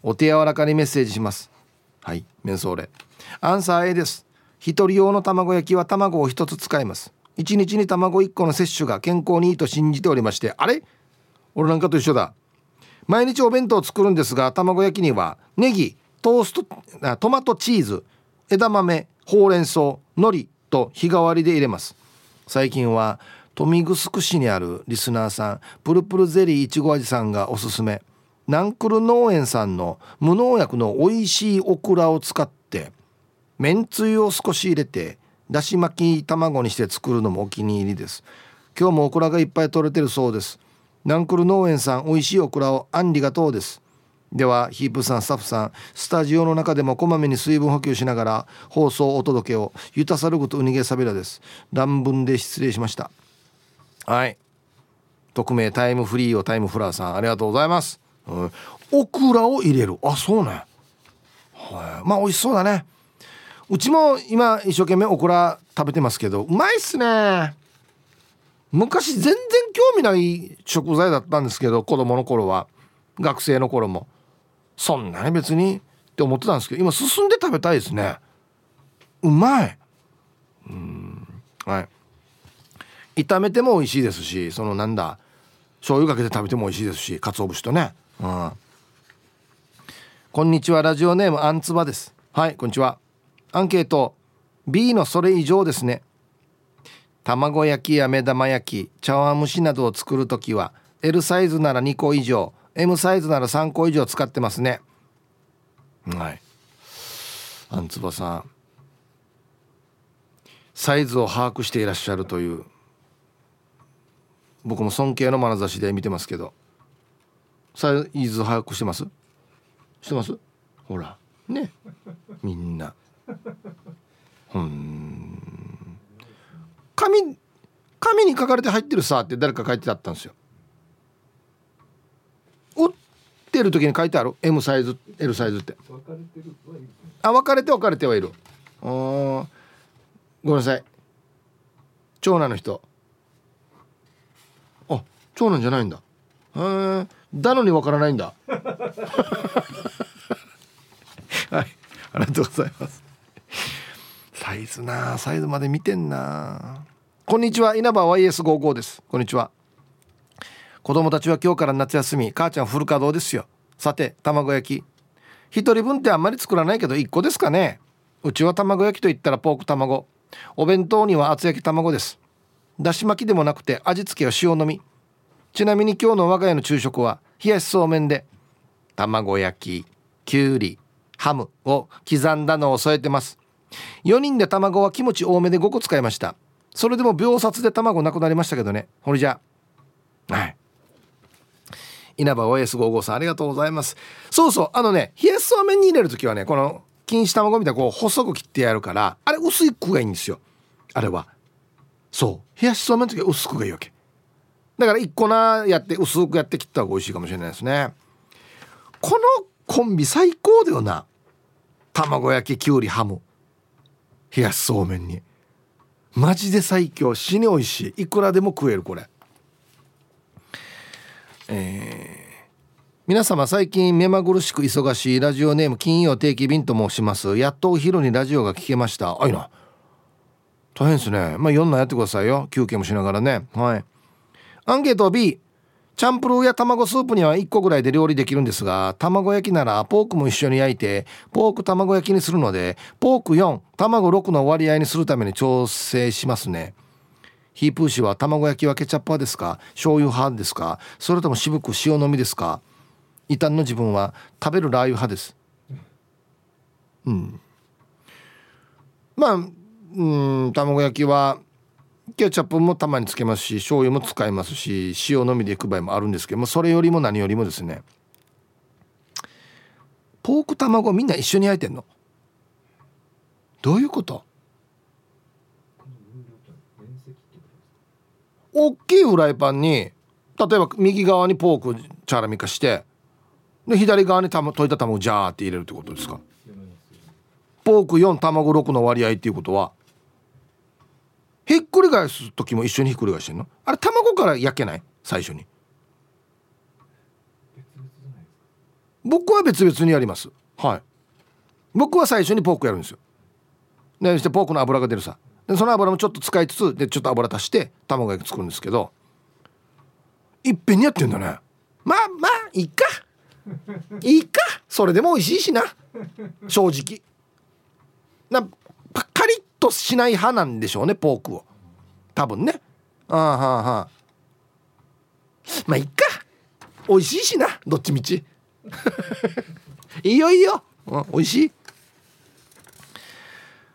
お手柔らかにメッセージします。はい。メンソーレアンサー A です。一人用の卵焼きは卵を一つ使います。一日に卵1個の摂取が健康にいいと信じておりましてあれ？俺なんかと一緒だ。毎日お弁当を作るんですが卵焼きにはネギトーストトマトチーズ枝豆ほうれん草海苔と日替わりで入れます。最近は豊見城市にあるリスナーさんプルプルゼリーいちご味さんがおすすめ。ナンクル農園さんの無農薬の美味しいオクラを使ってめんつゆを少し入れてだし巻き卵にして作るのもお気に入りです。今日もオクラがいっぱい取れてるそうです。ナンクル農園さん美味しいオクラをあんりがとうです。ではヒープさんスタッフさんスタジオの中でもこまめに水分補給しながら放送お届けをゆたさるぐとうにげさびらです。乱文で失礼しました。はい。匿名タイムフリーをタイムフラーさんありがとうございます、うん、オクラを入れる。あそうね。はい。まあ美味しそうだね。うちも今一生懸命オクラ食べてますけどうまいっすね。昔全然興味ない食材だったんですけど子供の頃は。学生の頃も。そんなに別にって思ってたんですけど今進んで食べたいですね。うまい。うん。はい。炒めても美味しいですしそのなんだ醤油かけて食べても美味しいですし鰹節とね。うん。こんにちはラジオネームあんつばです。はいこんにちは。アンケート。B のそれ以上ですね。卵焼きや目玉焼き茶碗蒸しなどを作る時は L サイズなら2個以上 M サイズなら3個以上使ってますね。はい。あんつばさん。サイズを把握していらっしゃるという僕も尊敬の眼差しで見てますけど。サイズ把握してます？してます？ほら。ね。みんな。うん。紙紙に書かれて入ってるさって誰か書いてあったんですよ。売ってる時に書いてある？M サイズ L サイズって。あ分かれて分かれてはいる。あごめんなさい。長男の人。長男じゃないんだ。へえだのにわからないんだ。はい。ありがとうございますサイズなサイズまで見てんな。こんにちは稲葉 YS55 です。こんにちは。子供たちは今日から夏休み母ちゃんフル稼働ですよ。さて卵焼き。一人分ってあんまり作らないけど1個ですかね。うちは卵焼きといったらポーク卵。お弁当には厚焼き卵です。だし巻きでもなくて味付けは塩のみ。ちなみに今日の我が家の昼食は冷やしそうめんで卵焼ききゅうりハムを刻んだのを添えてます。4人で卵は気持ち多めで5個使いました。それでも秒殺で卵なくなりましたけどね。ほれじゃ。はい。稲葉 OS55 さんありがとうございます。そうそうあのね冷やしそうめんに入れる時はねこの錦糸卵みたいにこう細く切ってやるからあれ薄いくがいいんですよ。あれは。そう。冷やしそうめんの時は薄くがいいわけ。だから1個なやって薄くやって切った方が美味しいかもしれないですね。このコンビ最高だよな。卵焼ききゅうりハム。冷やしそうめんに。マジで最強。死に美味しい。いくらでも食えるこれ。えー、皆様最近目まぐるしく忙しいラジオネーム金曜定期便と申します。やっとお昼にラジオが聞けました。あいな。大変ですね。まあ4なやってくださいよ。休憩もしながらね。はい。アンケート B チャンプルーや卵スープには1個ぐらいで料理できるんですが卵焼きならポークも一緒に焼いてポーク卵焼きにするのでポーク4卵6の割合にするために調整しますね。ヒープー氏は卵焼きはケチャップ派ですか？醤油派ですか？それとも渋く塩のみですか？異端の自分は食べるラー油派です。うん。まあうん卵焼きはケチャップもたまにつけますし醤油も使いますし塩のみでいく場合もあるんですけどもそれよりも何よりもですねポーク卵みんな一緒に焼いてんの？どういうこと？大きいフライパンに例えば右側にポークチャラミ化してで左側にたま溶いた卵ジャーって入れるってことですか？ポーク4卵6の割合っていうことはひっくり返す時も一緒にひっくり返してんの？あれ卵から焼けない？最初に。僕は別々にやります。はい。僕は最初にポークやるんですよ。でそしてポークの油が出るさ。でその油もちょっと使いつつでちょっと油足して卵焼き作るんですけど。いっぺんにやってんだね。まあまあいいか。いいか。それでも美味しいしな。正直。なとしない派なんでしょうねポークを。多分ね。ああはあはあまあいっか。美味しいしなどっちみち。いいよいいよ、うん、美味しい。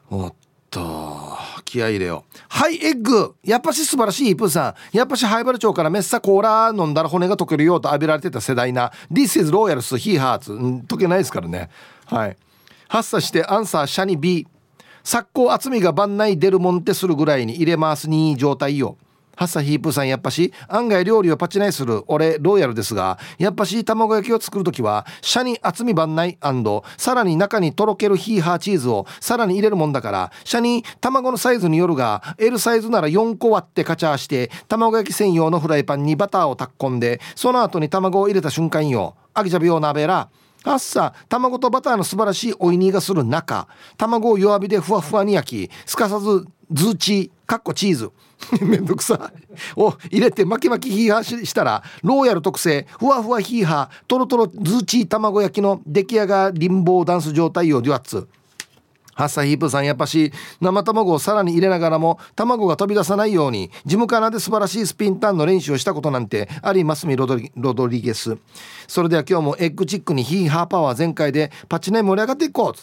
おっと気合入れよう。はいエッグ。やっぱし素晴らしいイプさん。やっぱし灰原町からメッサコーラ飲んだら骨が溶けるよと浴びられてた世代な。This is Royals He Hearts、溶けないですからね。はい。発作してアンサーシャニ B 昨今厚みが番内出るもんってするぐらいに入れますに状態よ。ハッサヒープさんやっぱし案外料理をパチナイする。俺ロイヤルですがやっぱし卵焼きを作る時はシャに厚み番内さらに中にとろけるヒーハーチーズをさらに入れるもんだからシャに卵のサイズによるが L サイズなら4個割ってカチャーして卵焼き専用のフライパンにバターを炊き込んでその後に卵を入れた瞬間よ。アギジャビオ鍋ら。あっさ卵とバターの素晴らしいおいにがする中卵を弱火でふわふわに焼きすかさずズーチーかっこチーズ めんどくさい。を入れて巻き巻きヒーハーしたらローヤル特製ふわふわヒーハーとろとろズーチー卵焼きの出来上がりんぼうダンス状態をデュアッツハッサヒープさんやっぱし生卵をさらに入れながらも卵が飛び出さないように事務カナで素晴らしいスピンターンの練習をしたことなんてありますみロドリゲス。それでは今日もエッグチックにヒーハーパワー全開でパチネ盛り上がっていこう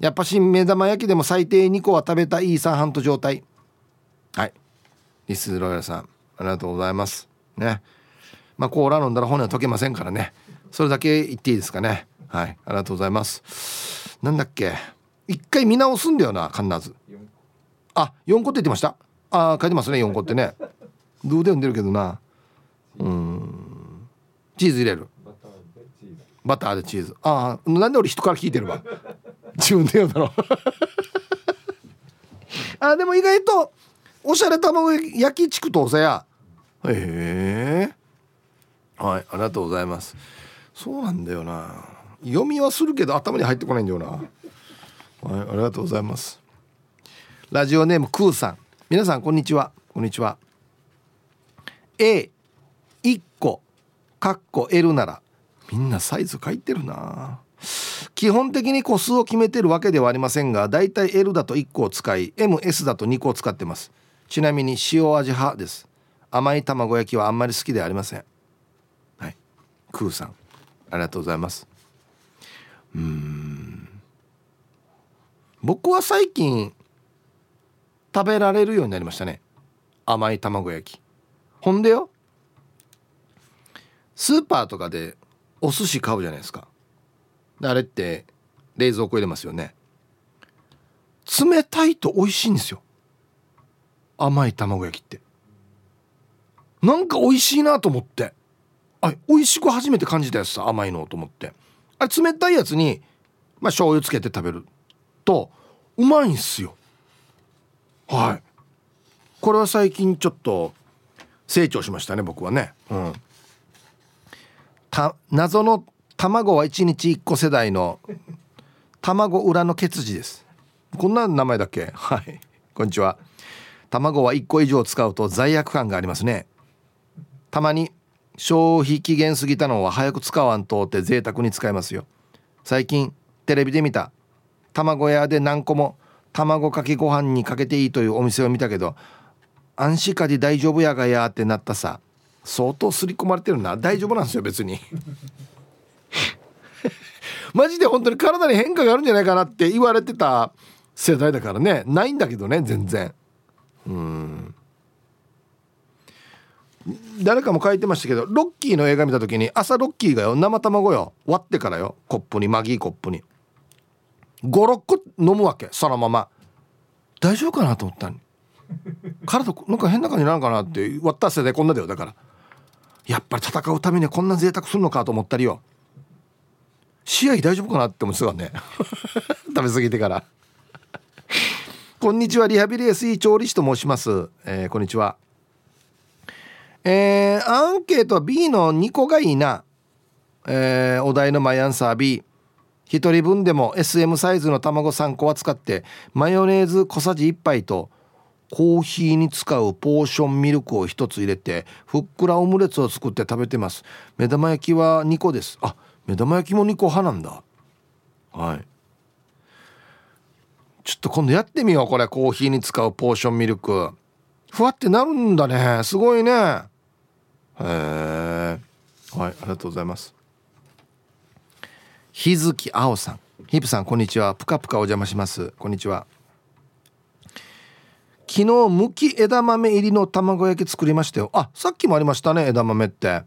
やっぱし目玉焼きでも最低2個は食べたいい三半と状態。はい。リスロイヤルさんありがとうございます。ね。まあコーラ飲んだら骨は溶けませんからね。それだけ言っていいですかね。はい。ありがとうございます。なんだっけ。一回見直すんだよな必ずあ4個って言ってました？あ書いてますね4個ってね。どうで読んでるけどな。うん。チーズ入れる。バターでチーズ。ああなんで俺人から聞いてるわ？自分で言うだろ あでも意外とおしゃれ卵焼きチクトさや。へえはいありがとうございます。そうなんだよな。読みはするけど頭に入ってこないんだよなはい、ありがとうございます。ラジオネームクーさん。皆さんこんにちは。こんにちは。A1 個かっこ L ならみんなサイズ書いてるな。基本的に個数を決めてるわけではありませんがだいたい L だと1個を使い MS だと2個を使ってます。ちなみに塩味派です。甘い卵焼きはあんまり好きではありません。はい。クーさんありがとうございます。うん。僕は最近食べられるようになりましたね。甘い卵焼き。ほんでよ。スーパーとかでお寿司買うじゃないですか。あれって冷蔵庫入れますよね。冷たいと美味しいんですよ。甘い卵焼きって。なんか美味しいなと思って。あ美味しく初めて感じたやつさ甘いのと思って。あれ冷たいやつにまあ醤油つけて食べる。とうまいんすよ。はい。これは最近ちょっと成長しましたね僕はね。うん。た謎の卵は1日1個世代の卵裏の血児です。こんな名前だっけ？はい。こんにちは。卵は1個以上使うと罪悪感がありますね。たまに消費期限過ぎたのは早く使わんとって贅沢に使いますよ。最近テレビで見た卵屋で何個も卵かけご飯にかけていいというお店を見たけど安心かで大丈夫やがやってなったさ相当刷り込まれてるな。大丈夫なんですよ別に。マジで本当に体に変化があるんじゃないかなって言われてた世代だからね。ないんだけどね全然。うん。誰かも書いてましたけどロッキーの映画見た時に朝ロッキーがよ生卵よ。割ってからよ。コップにマギーコップに。56個飲むわけそのまま。大丈夫かなと思ったの体なんか変な感じなのかなって割った世代こんなだよだから。やっぱり戦うためにこんな贅沢するのかと思ったりよ。試合大丈夫かなって思ってたね。食べ過ぎてから。こんにちはリハビリ SE 調理師と申します、えー、こんにちは。えー、アンケートは B の2個がいいな、えー、お題のマイアンサー B 1人分でも SM サイズの卵3個は使ってマヨネーズ小さじ1杯とコーヒーに使うポーションミルクを1つ入れてふっくらオムレツを作って食べてます。目玉焼きは2個です。あ目玉焼きも2個派なんだ。はい。ちょっと今度やってみようこれ。コーヒーに使うポーションミルク。ふわってなるんだね。すごいね。へえはいありがとうございます。日月青さん。ヒープさんこんにちは。ぷかぷかお邪魔します。こんにちは。昨日むき枝豆入りの卵焼き作りましたよ。あさっきもありましたね枝豆って。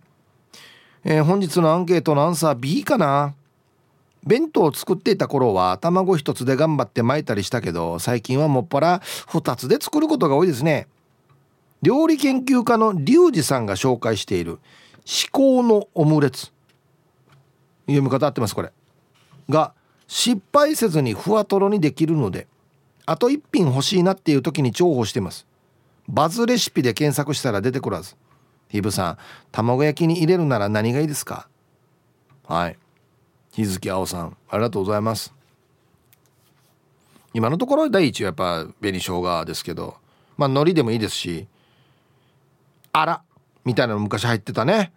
えー、本日のアンケートのアンサー B かな？弁当を作っていた頃は卵一つで頑張って巻いたりしたけど最近はもっぱら2つで作ることが多いですね。料理研究家のリュウジさんが紹介している至高のオムレツ。読み方合ってますこれ。が失敗せずにふわとろにできるのであと1品欲しいなっていう時に重宝してます。バズレシピで検索したら出てこらず。ヒブさん卵焼きに入れるなら何がいいですか？はい。日月青さんありがとうございます。今のところ第一はやっぱ紅生姜ですけどまあ海苔でもいいですしあらみたいなの昔入ってたね。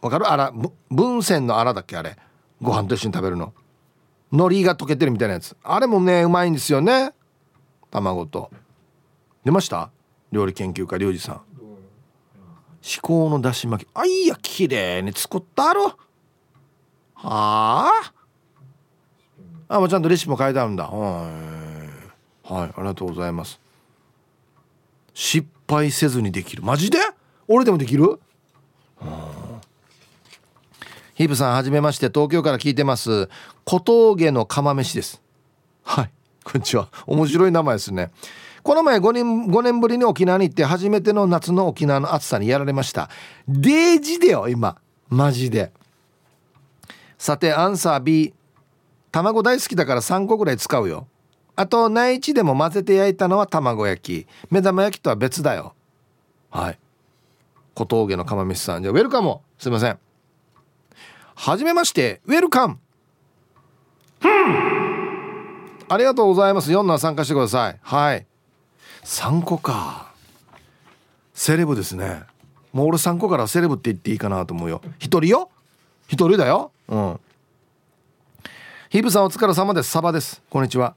わかる？あら文鮮のあらだっけあれ？ご飯と一緒に食べるの。海苔が溶けてるみたいなやつ。あれもねうまいんですよね。卵と。出ました？料理研究家リュウジさん。至高のだし巻き。あいや綺麗に。作ったろ。はあ？あもうちゃんとレシピも書いてあるんだ。はい。はいありがとうございます。失敗せずにできる。マジで？俺でもできる？ヒープさんはじめまして東京から聞いてます。小峠の釜飯です。はい。こんにちは。面白い名前ですね。この前5年 ,5 年ぶりに沖縄に行って初めての夏の沖縄の暑さにやられました。デージでよ今。マジで。さてアンサー B 卵大好きだから3個ぐらい使うよ。あと内地でも混ぜて焼いたのは卵焼き。目玉焼きとは別だよ。はい。小峠の釜飯さん。じゃあウェルカムすいませんはじめましてウェルカム。ありがとうございます。4の参加してください。はい。3個か。セレブですね。もう俺3個からセレブって言っていいかなと思うよ。1人よ。1人だよ。うん。ヒブさんお疲れ様です。サバです。こんにちは。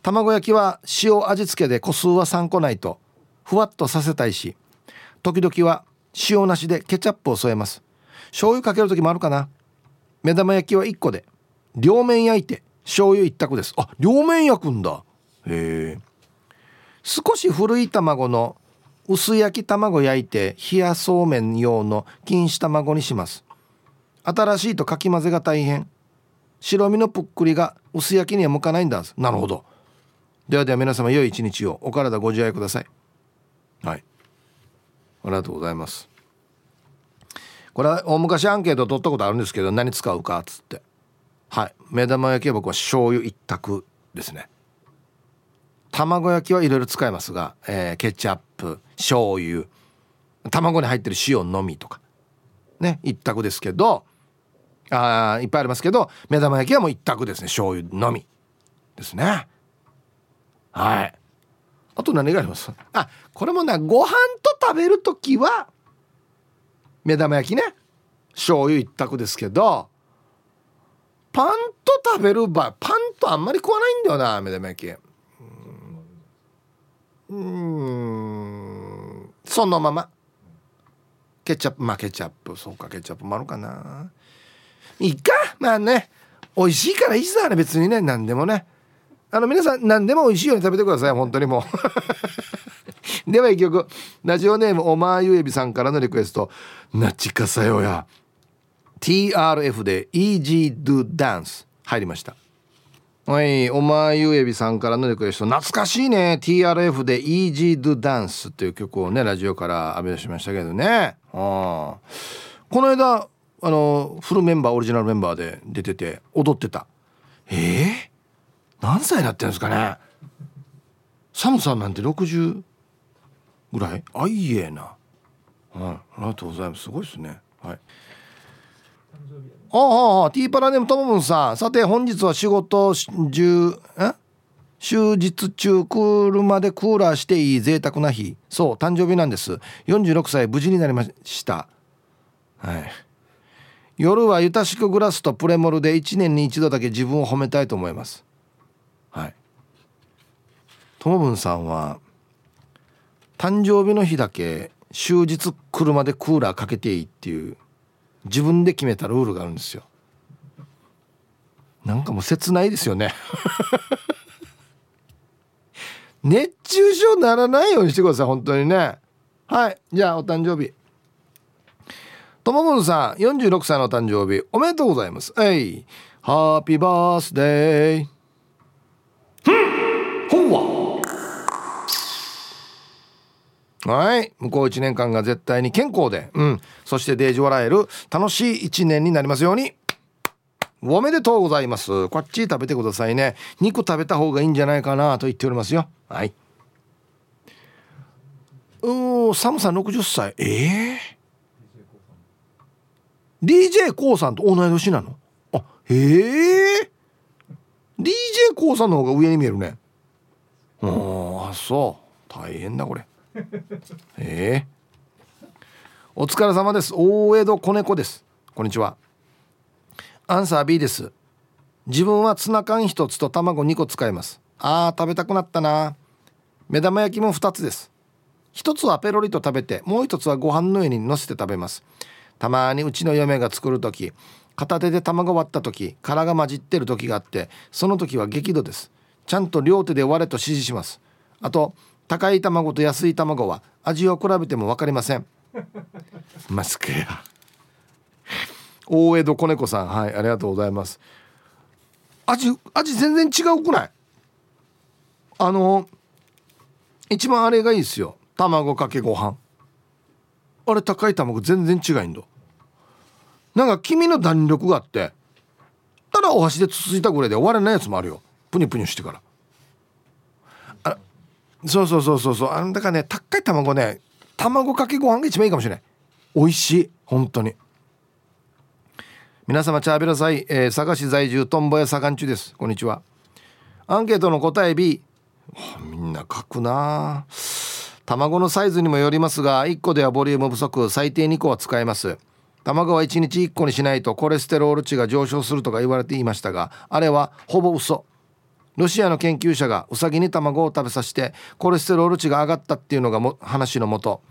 卵焼きは塩味付けで個数は3個ないと。ふわっとさせたいし。時々は塩なしでケチャップを添えます。醤油かける時もあるかな。目玉焼きは1個で両面焼いて醤油一択です。あ両面焼くんだ。へえ。少し古い卵の薄焼き卵焼いて冷やそうめん用の錦糸卵にします。新しいとかき混ぜが大変。白身のぷっくりが薄焼きには向かないんだ。なるほど。ではでは皆様良い一日を。お体ご自愛ください。はい。ありがとうございます。これは大昔アンケート取ったことあるんですけど何使うかっつって。はい。目玉焼きは僕は醤油一択ですね。卵焼きはいろいろ使えますが、えー、ケチャップ醤油卵に入ってる塩のみとか。ね一択ですけどあいっぱいありますけど目玉焼きはもう一択ですね。醤油のみですね。はい。あと何があります？あこれもなご飯と食べる時は目玉焼きね。醤油一択ですけどパンと食べる場合パンとあんまり食わないんだよな目玉焼き。うん。そのまま。ケチャップまあケチャップそうかケチャップもあるかな。いいか。まあね。美味しいからいいさね別にね。何でもね。あの皆さん何でも美味しいように食べてください。本当にもう。では一曲。ラジオネームおまゆえびさんからのリクエスト「なちかさよや」TRF で Easy Do Dance 入りました。はいおまゆえびさんからのリクエスト。懐かしいね。TRF で Easy Do Dance っていう曲をねラジオから浴び出しましたけどね。あこの間あのフルメンバーオリジナルメンバーで出てて踊ってた。えー、何歳になってるんですかね？サムさんなんて60ぐらい？あいえな。はい。ありがとうございます。すごいですね。はい。ああああティーパラネームともぶんさん。さて本日は仕事中え？終日中車でクーラーしていい贅沢な日。そう誕生日なんです。46歳無事になりました。はい。夜はゆたしくグラスとプレモルで1年に一度だけ自分を褒めたいと思います。はい。ともぶんさんは誕生日の日だけ終日車でクーラーかけていいっていう自分で決めたルールがあるんですよ。なんかもう切ないですよね。熱中症ならないようにしてください本当にね。はいじゃあお誕生日。ともぶんさん46歳の誕生日おめでとうございます。えいハッピーバースデーほわはい。向こう1年間が絶対に健康で。うん。そしてデージ笑える楽しい1年になりますように。おめでとうございます。こっち食べてくださいね。肉食べた方がいいんじゃないかなと言っておりますよ。はい。うー寒さ60歳。ええー、d j k o さんと同い年なの？あへえ d j k o さんの方が上に見えるね。ああそう。大変だこれ。ええ。ー、お疲れ様です。大江戸子猫です。こんにちは。アンサー B です。自分はツナ缶1つと卵2個使います。あー食べたくなったな。目玉焼きも2つです。1つはペロリと食べてもう1つはご飯の上にのせて食べます。たまにうちの嫁が作る時片手で卵割った時殻が混じってる時があってその時は激怒です。ちゃんと両手で割れと指示します。あと高い卵と安い卵は味を比べても分かりません。マスクや。大江戸子猫さんはいありがとうございます。味味全然違うくない？あの一番あれがいいですよ。卵かけご飯。あれ高い卵全然違いんだなんか黄身の弾力があってただお箸でつついたぐらいで終われないやつもあるよ。プニプニしてから。そうそうそうそうそう。あんだからね高い卵ね卵かけご飯が一番いいかもしれない美味しい。本当に。皆様チャーベラさい、えー、佐賀市在住トンボ屋左官中です。こんにちは。アンケートの答え B みんな書くな。卵のサイズにもよりますが1個ではボリューム不足。最低2個は使えます。卵は1日1個にしないとコレステロール値が上昇するとか言われていましたがあれはほぼ嘘。ロシアの研究者がウサギに卵を食べさせてコレステロール値が上がったっていうのがも話のもと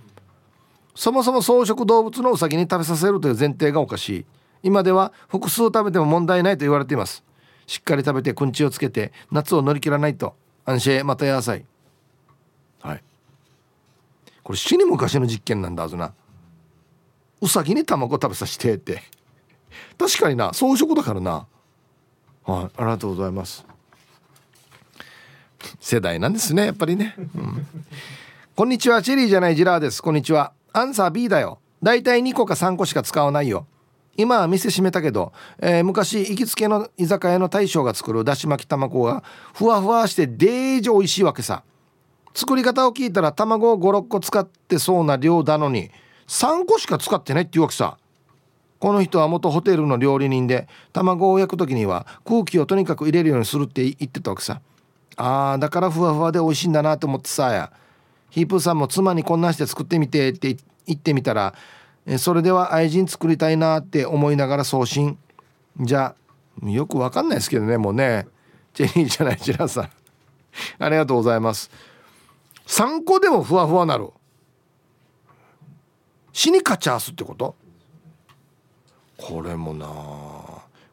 そもそも草食動物のウサギに食べさせるという前提がおかしい。今では複数食べても問題ないと言われています。しっかり食べてくんちをつけて夏を乗り切らないと。安心また野菜はい。これ死に昔の実験なんだぞな。うさぎに卵食べさせてって。確かにな。草食だからな。はい。ありがとうございます。世代なんですねやっぱりね、うん、こんにちはチェリーじゃないジラーです。こんにちは。アンサー B だよ。だいたい2個か3個しか使わないよ。今は店閉めたけど、えー、昔行きつけの居酒屋の大将が作るだし巻き卵がふわふわしてデージ美味しいわけさ。作り方を聞いたら卵を56個使ってそうな量だのに3個しか使ってないっていうわけさ。この人は元ホテルの料理人で卵を焼く時には空気をとにかく入れるようにするって言ってたわけさ。あーだからふわふわで美味しいんだなと思ってさやヒープーさんも妻にこんなんして作ってみてって言ってみたらそれでは愛人作りたいなって思いながら送信。じゃあよくわかんないですけどねもうね。チェリーじゃないジラさん。ありがとうございます。3個でもふわふわなる。死にカチャーすってこと？これもな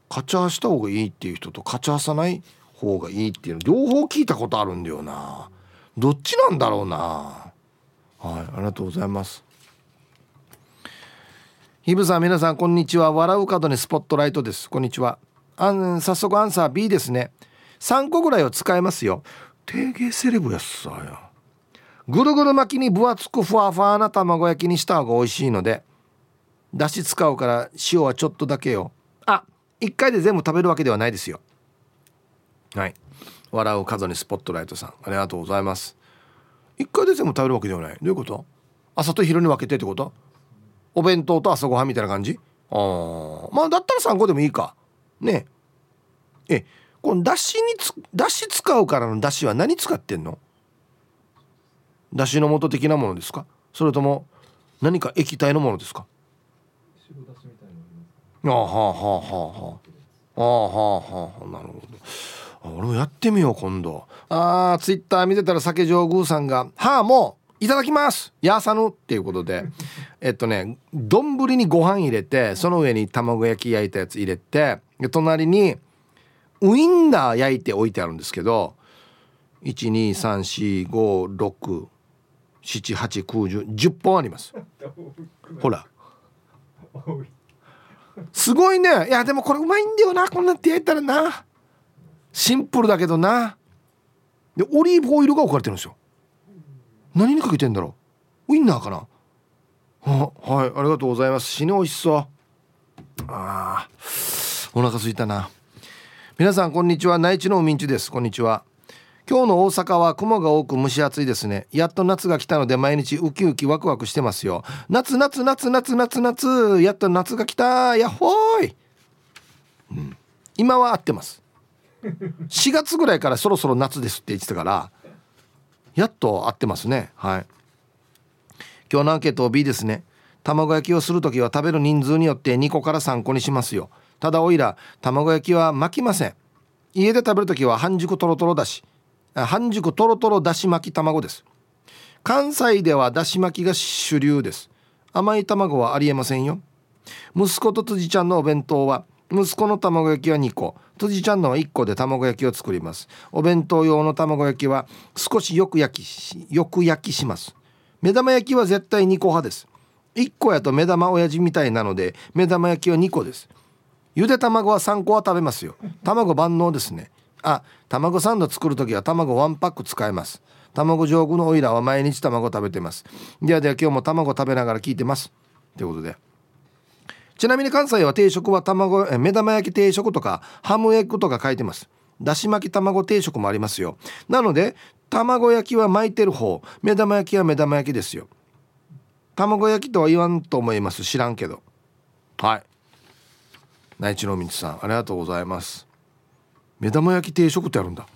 カチャーした方がいいっていう人とカチャーさない？方がいいっていうの両方聞いたことあるんだよな。どっちなんだろうな。はいありがとうございます。ひぶさん皆さんこんにちは。笑う角にスポットライトです。こんにちは。あん早速アンサー B ですね。3個ぐらいを使えますよ。定芸セレブやっさや。ぐるぐる巻きに分厚くふわふわな卵焼きにした方が美味しいのでだし使うから塩はちょっとだけよ。あ一1回で全部食べるわけではないですよ。はい。笑う角にスポットライトさんありがとうございます。1回で全部食べるわけではない。どういうこと？朝と昼に分けてってこと？お弁当と朝ごはんみたいな感じ？ああまあだったら3個でもいいか。ね。えこのだしにつだし使うからのだしは何使ってんの？だしの素的なものですか？それとも何か液体のものですか？ああはあはあはあはあはあはあなるほど俺もやってみよう今度。ああツイッター見てたら酒上宮さんが「はあもういただきます。やさぬっていうことで。えっとね丼にご飯入れてその上に卵焼き焼いたやつ入れてで隣にウインナー焼いて置いてあるんですけど12345678910本あります。ほら。すごいね。いやでもこれうまいんだよなこんなって焼いたらなシンプルだけどな。でオリーブオイルが置かれてるんですよ。何にかけてんだろう。ウインナーかな。はいありがとうございます。死に美味しそう。あお腹すいたな。皆さんこんにちは。内地の海んちです。こんにちは。今日の大阪は雲が多く蒸し暑いですね。やっと夏が来たので毎日ウキウキワクワクしてますよ。夏夏夏夏夏夏。やっと夏が来た。やっほーい、うん、今は合ってます。4月ぐらいからそろそろ夏ですって言ってたからやっと合ってますね。はい。今日のアンケート B ですね。卵焼きをする時は食べる人数によって2個から3個にしますよ。ただおいら卵焼きは巻きません。家で食べる時は半熟とろとろだし半熟とろとろだし巻き卵です。関西ではだし巻きが主流です。甘い卵はありえませんよ。息子と辻ちゃんのお弁当は息子の卵焼きは2個。辻ちゃんのは1個で卵焼きを作ります。お弁当用の卵焼きは少しよく焼きよく焼きします。目玉焼きは絶対2個派です。1個やと目玉親父みたいなので目玉焼きは2個です。ゆで卵は3個は食べますよ。卵万能ですね。あ卵サンド作る時は卵1パック使えます。卵上手のオイラは毎日卵食べてます。ではでは今日も卵食べながら聞いてます。ということで。ちなみに関西は定食は卵目玉焼き定食とかハムエッグとか書いてます。だし巻き卵定食もありますよ。なので卵焼きは巻いてる方目玉焼きは目玉焼きですよ。卵焼きとは言わんと思います。知らんけど。はい。内地のみさんありがとうございます。目玉焼き定食ってあるんだ。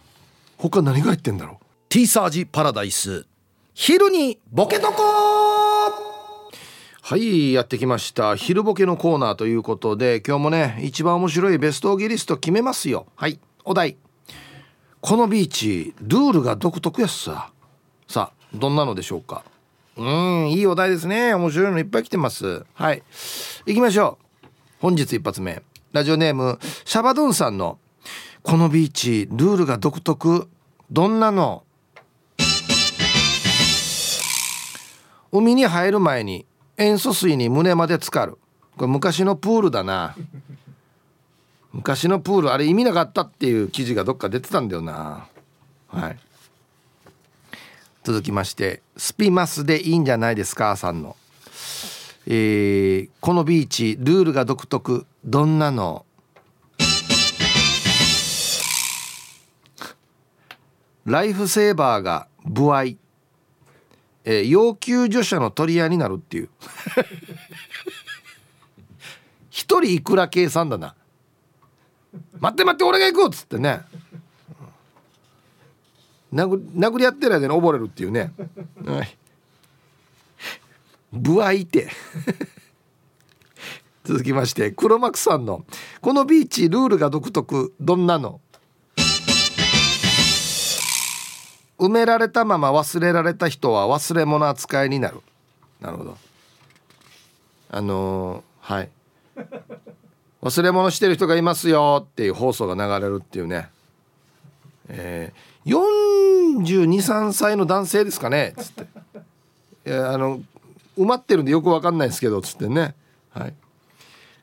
他何が入ってんだろう。ティーサージパラダイス。昼にボケとこはいやってきました。昼ボケのコーナーということで今日もね一番面白いベストギリスト決めますよ。はい。お題。このビーチルールが独特やっさ。さあどんなのでしょうか？うんいいお題ですね。面白いのいっぱい来てます。はい。行きましょう。本日一発目。ラジオネームシャバドゥンさんのこのビーチルールが独特どんなの？海に入る前に塩素水に胸まで浸かる。これ昔のプールだな。昔のプールあれ意味なかったっていう記事がどっか出てたんだよな。はい。続きましてスピマスでいいんじゃないですかさんの。えー、このビーチルールが独特。どんなの？ライフセーバーが不愛えー、要救助者の取り合いになるっていう。一人いくら計算だな。待って待って俺が行くっつってね。殴殴り合ってる間に溺れるっていうね、はい、部合いて。続きまして黒幕さんの「このビーチルールが独特どんなの?」埋められたまま忘れられた人は忘れ物扱いになる。なるほど。あのー、はい。忘れ物してる人がいますよっていう放送が流れるっていうね。えー、423歳の男性ですかね？つって。あの埋まってるんでよくわかんないですけどっつってね。はい。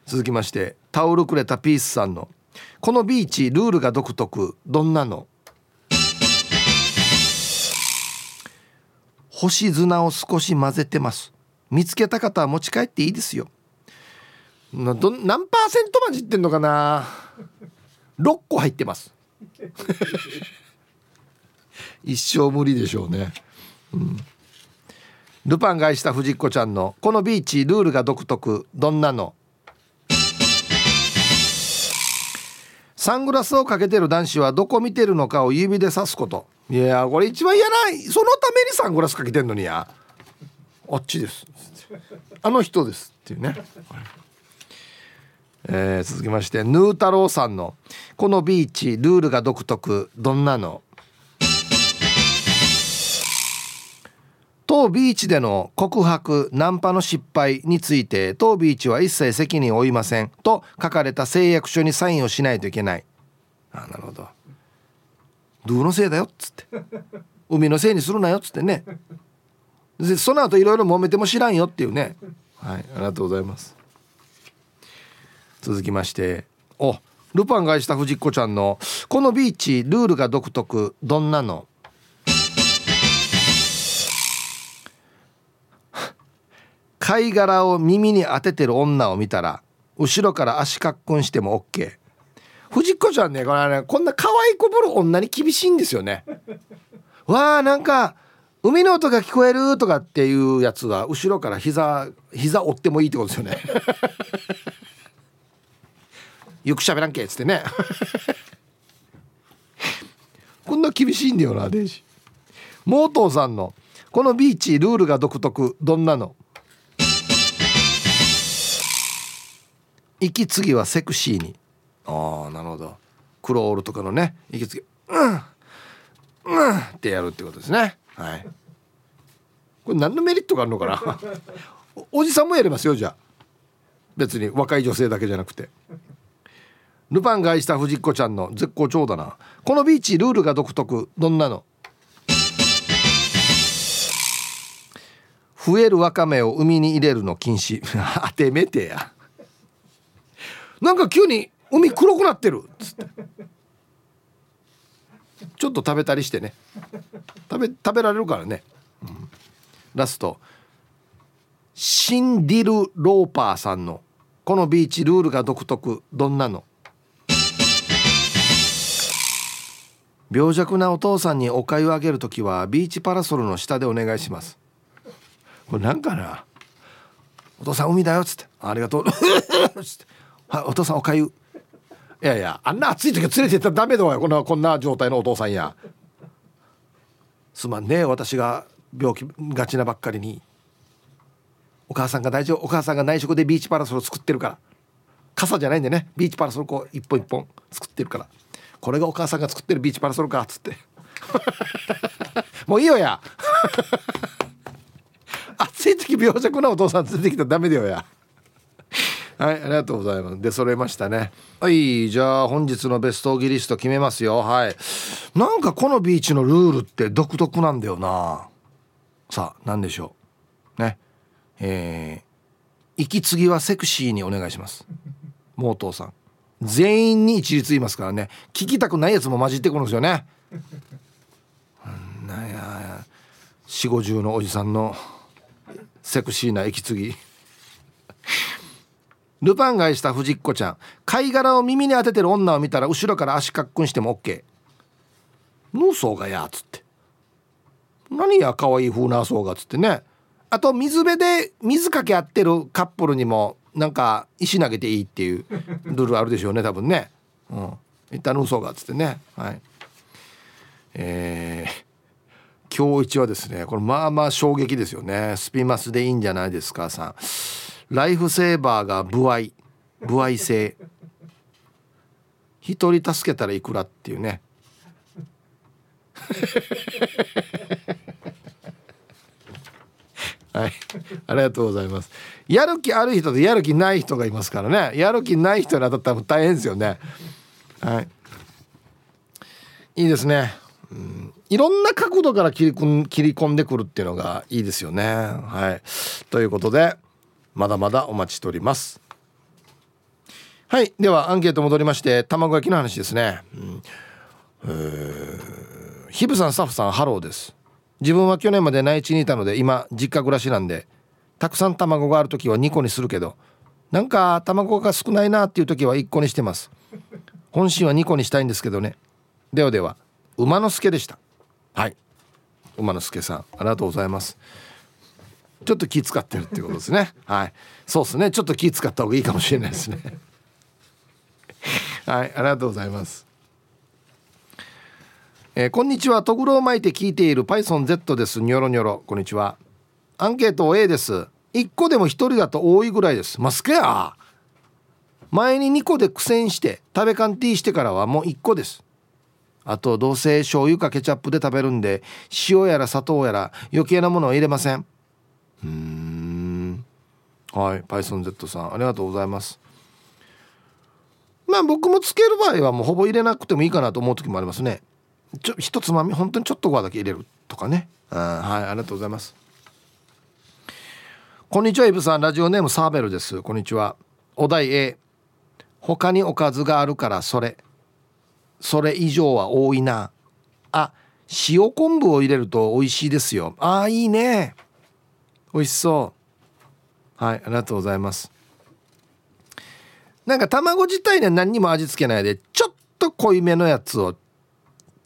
続きましてタオルくれたピースさんの「このビーチルールが独特どんなの?」星砂を少し混ぜてます。見つけた方は持ち帰っていいですよ。など何パーセント混じってんのかな？6個入ってます。一生無理でしょうね、うん、ルパンが愛した藤子ちゃんのこのビーチルールが独特。どんなの？サングラスをかけてる男子はどこ見てるのかを指で指すこといやこれ一番嫌ないそのためにサングラスかけてんのにや。あっちです。あの人ですっていうね、えー、続きましてヌー太郎さんの「このビーチルールが独特どんなの?」当ビーチでの告白ナンパの失敗について当ビーチは一切責任を負いませんと書かれた誓約書にサインをしないといけない。あなるほど。ドゥのせいだよっつって。海のせいにするなよっつってね。でその後いろいろ揉めても知らんよっていうね。はいありがとうございます。続きまして。おルパンがした藤子ちゃんの「このビーチルールが独特どんなの?」貝殻を耳に当ててる女を見たら後ろから足かっくんしても OK 藤子ちゃんねこれねこんな可愛いこぶる女に厳しいんですよね。わあなんか海の音が聞こえるとかっていうやつは後ろから膝膝折ってもいいってことですよね。よく喋らんけっつってね。こんな厳しいんだよなデイジモートーさんのこのビーチルールが独特どんなの？息継ぎはセクシーに。ああなるほど。クロールとかのね息継ぎうんうんってやるってことですね。はい。これ何のメリットがあるのかな？おじさんもやりますよじゃあ。別に若い女性だけじゃなくて。ルパンが愛した藤子ちゃんの絶好調だな。このビーチルールが独特。どんなの？増えるわかめを海に入れるの禁止。あてめてや。なんか急に海黒くなってる。っつってちょっと食べたりしてね。食べ食べられるからね、うん、ラスト。シンディル・ローパーさんの「このビーチルールが独特。どんなの?」病弱なお父さんにお粥をあげる時はビーチパラソルの下でお願いします。これなんかな？お父さん海だよっつって。ありがとう。はいお父さんおかゆ。いやいやあんな暑い時は連れてったらダメだわこんなこんな状態のお父さんや。すまんね。私が病気がちなばっかりに。お母さんが大丈夫お母さんが内職でビーチパラソル作ってるから。傘じゃないんでね。ビーチパラソルこう一本一本作ってるから。これがお母さんが作ってるビーチパラソルかっつって。もういいよや。暑い時病弱なお父さん連れてきたらダメだよや。はいありがとうございます。で揃えましたね。はいじゃあ本日のベストギリスト決めますよ。はい。なんかこのビーチのルールって独特なんだよな。さあ何でしょう。ね。えー、息継ぎはセクシーにお願いします。モートーさん。全員に一律言いますからね。聞きたくないやつも混じってくるんですよね。なんや四五十のおじさんのセクシーな息継ぎ。ルパンが愛した藤子ちゃん。貝殻を耳に当ててる女を見たら後ろから足かっくんしても OK ヌー。ソーがやっつって。何や可愛い風なそうがっつってね。あと水辺で水かけ合ってるカップルにもなんか石投げていいっていうルールあるでしょうね多分ね。うん。一旦嘘がっつってね。はい。えー、今日一はですねこれまあまあ衝撃ですよね。スピマスでいいんじゃないですかさん。ライフセーバーが不愛不愛性一人助けたらいくらっていうね。はい。ありがとうございます。やる気ある人とやる気ない人がいますからね。やる気ない人に当たったら大変ですよね。はい。いいですね、うん、いろんな角度から切り切り込んでくるっていうのがいいですよね。はい。ということで。まだまだお待ちしております。はいではアンケート戻りまして卵焼きの話ですね、うん、ヒブさんスタッフさんハローです。自分は去年まで内地にいたので今実家暮らしなんでたくさん卵がある時は2個にするけどなんか卵が少ないなっていう時は1個にしてます。本心は2個にしたいんですけどね。ではでは馬之助でした。はい。馬之助さんありがとうございます。ちょっと気使ってるっていうことですね。はい。そうですね。ちょっと気使った方がいいかもしれないですね。はい。ありがとうございます。えー、こんにちは。とぐろを巻いて聞いている PythonZ です。ニョロニョロ。こんにちは。アンケート A です。1個でも1人だと多いぐらいです。マスケや。前に2個で苦戦して食べカンティーしてからはもう1個です。あとどうせ醤油かケチャップで食べるんで塩やら砂糖やら余計なものは入れません。うん。はい PythonZ さんありがとうございます。まあ僕もつける場合はもうほぼ入れなくてもいいかなと思う時もありますね。ちょ一つまみ本当にちょっとご飯だけ入れるとかね。はいありがとうございます。こんにちはイブさん。ラジオネームサーベルです。こんにちは。お題 A 他におかずがあるからそれ。それ以上は多いな。あ塩昆布を入れると美味しいですよ。ああいいね美味しそう。はいありがとうございます。なんか卵自体には何にも味付けないでちょっと濃いめのやつを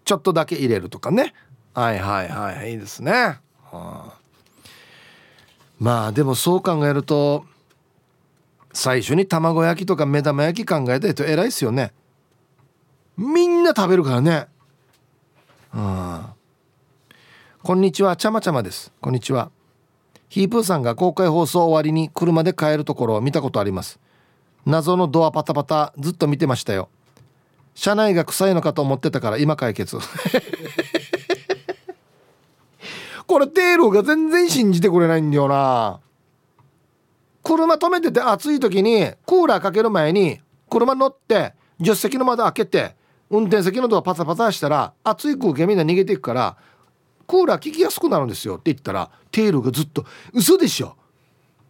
ちょっとだけ入れるとかね。はいはいはいいいですね、はあ、まあでもそう考えると最初に卵焼きとか目玉焼き考えた人偉いっすよね。みんな食べるからね。うんこんにちはちゃまちゃまです。こんにちは。ヒープーさんが公開放送終わりに車で帰るところを見たことあります。謎のドアパタパタずっと見てましたよ。車内が臭いのかと思ってたから今解決。これテールが全然信じてくれないんだよな。車止めてて暑い時にクーラーかける前に車乗って助手席の窓開けて運転席のドアパタパタしたら暑い空気がみんな逃げていくからクーラー効きやすくなるんですよって言ったらテールがずっと「嘘でしょ。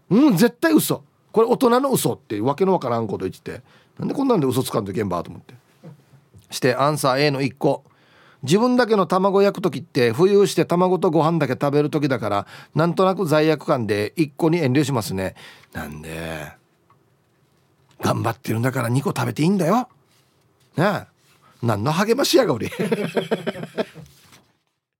うん絶対嘘。これ大人の嘘ってわけのわからんこと言ってて。なんでこんなんで嘘つかんといけんばと思って。してアンサー A の1個。自分だけの卵焼く時って浮遊して卵とご飯だけ食べる時だからなんとなく罪悪感で1個に遠慮しますね。なんで頑張ってるんだから2個食べていいんだよ。ねえ。何の励ましやが俺。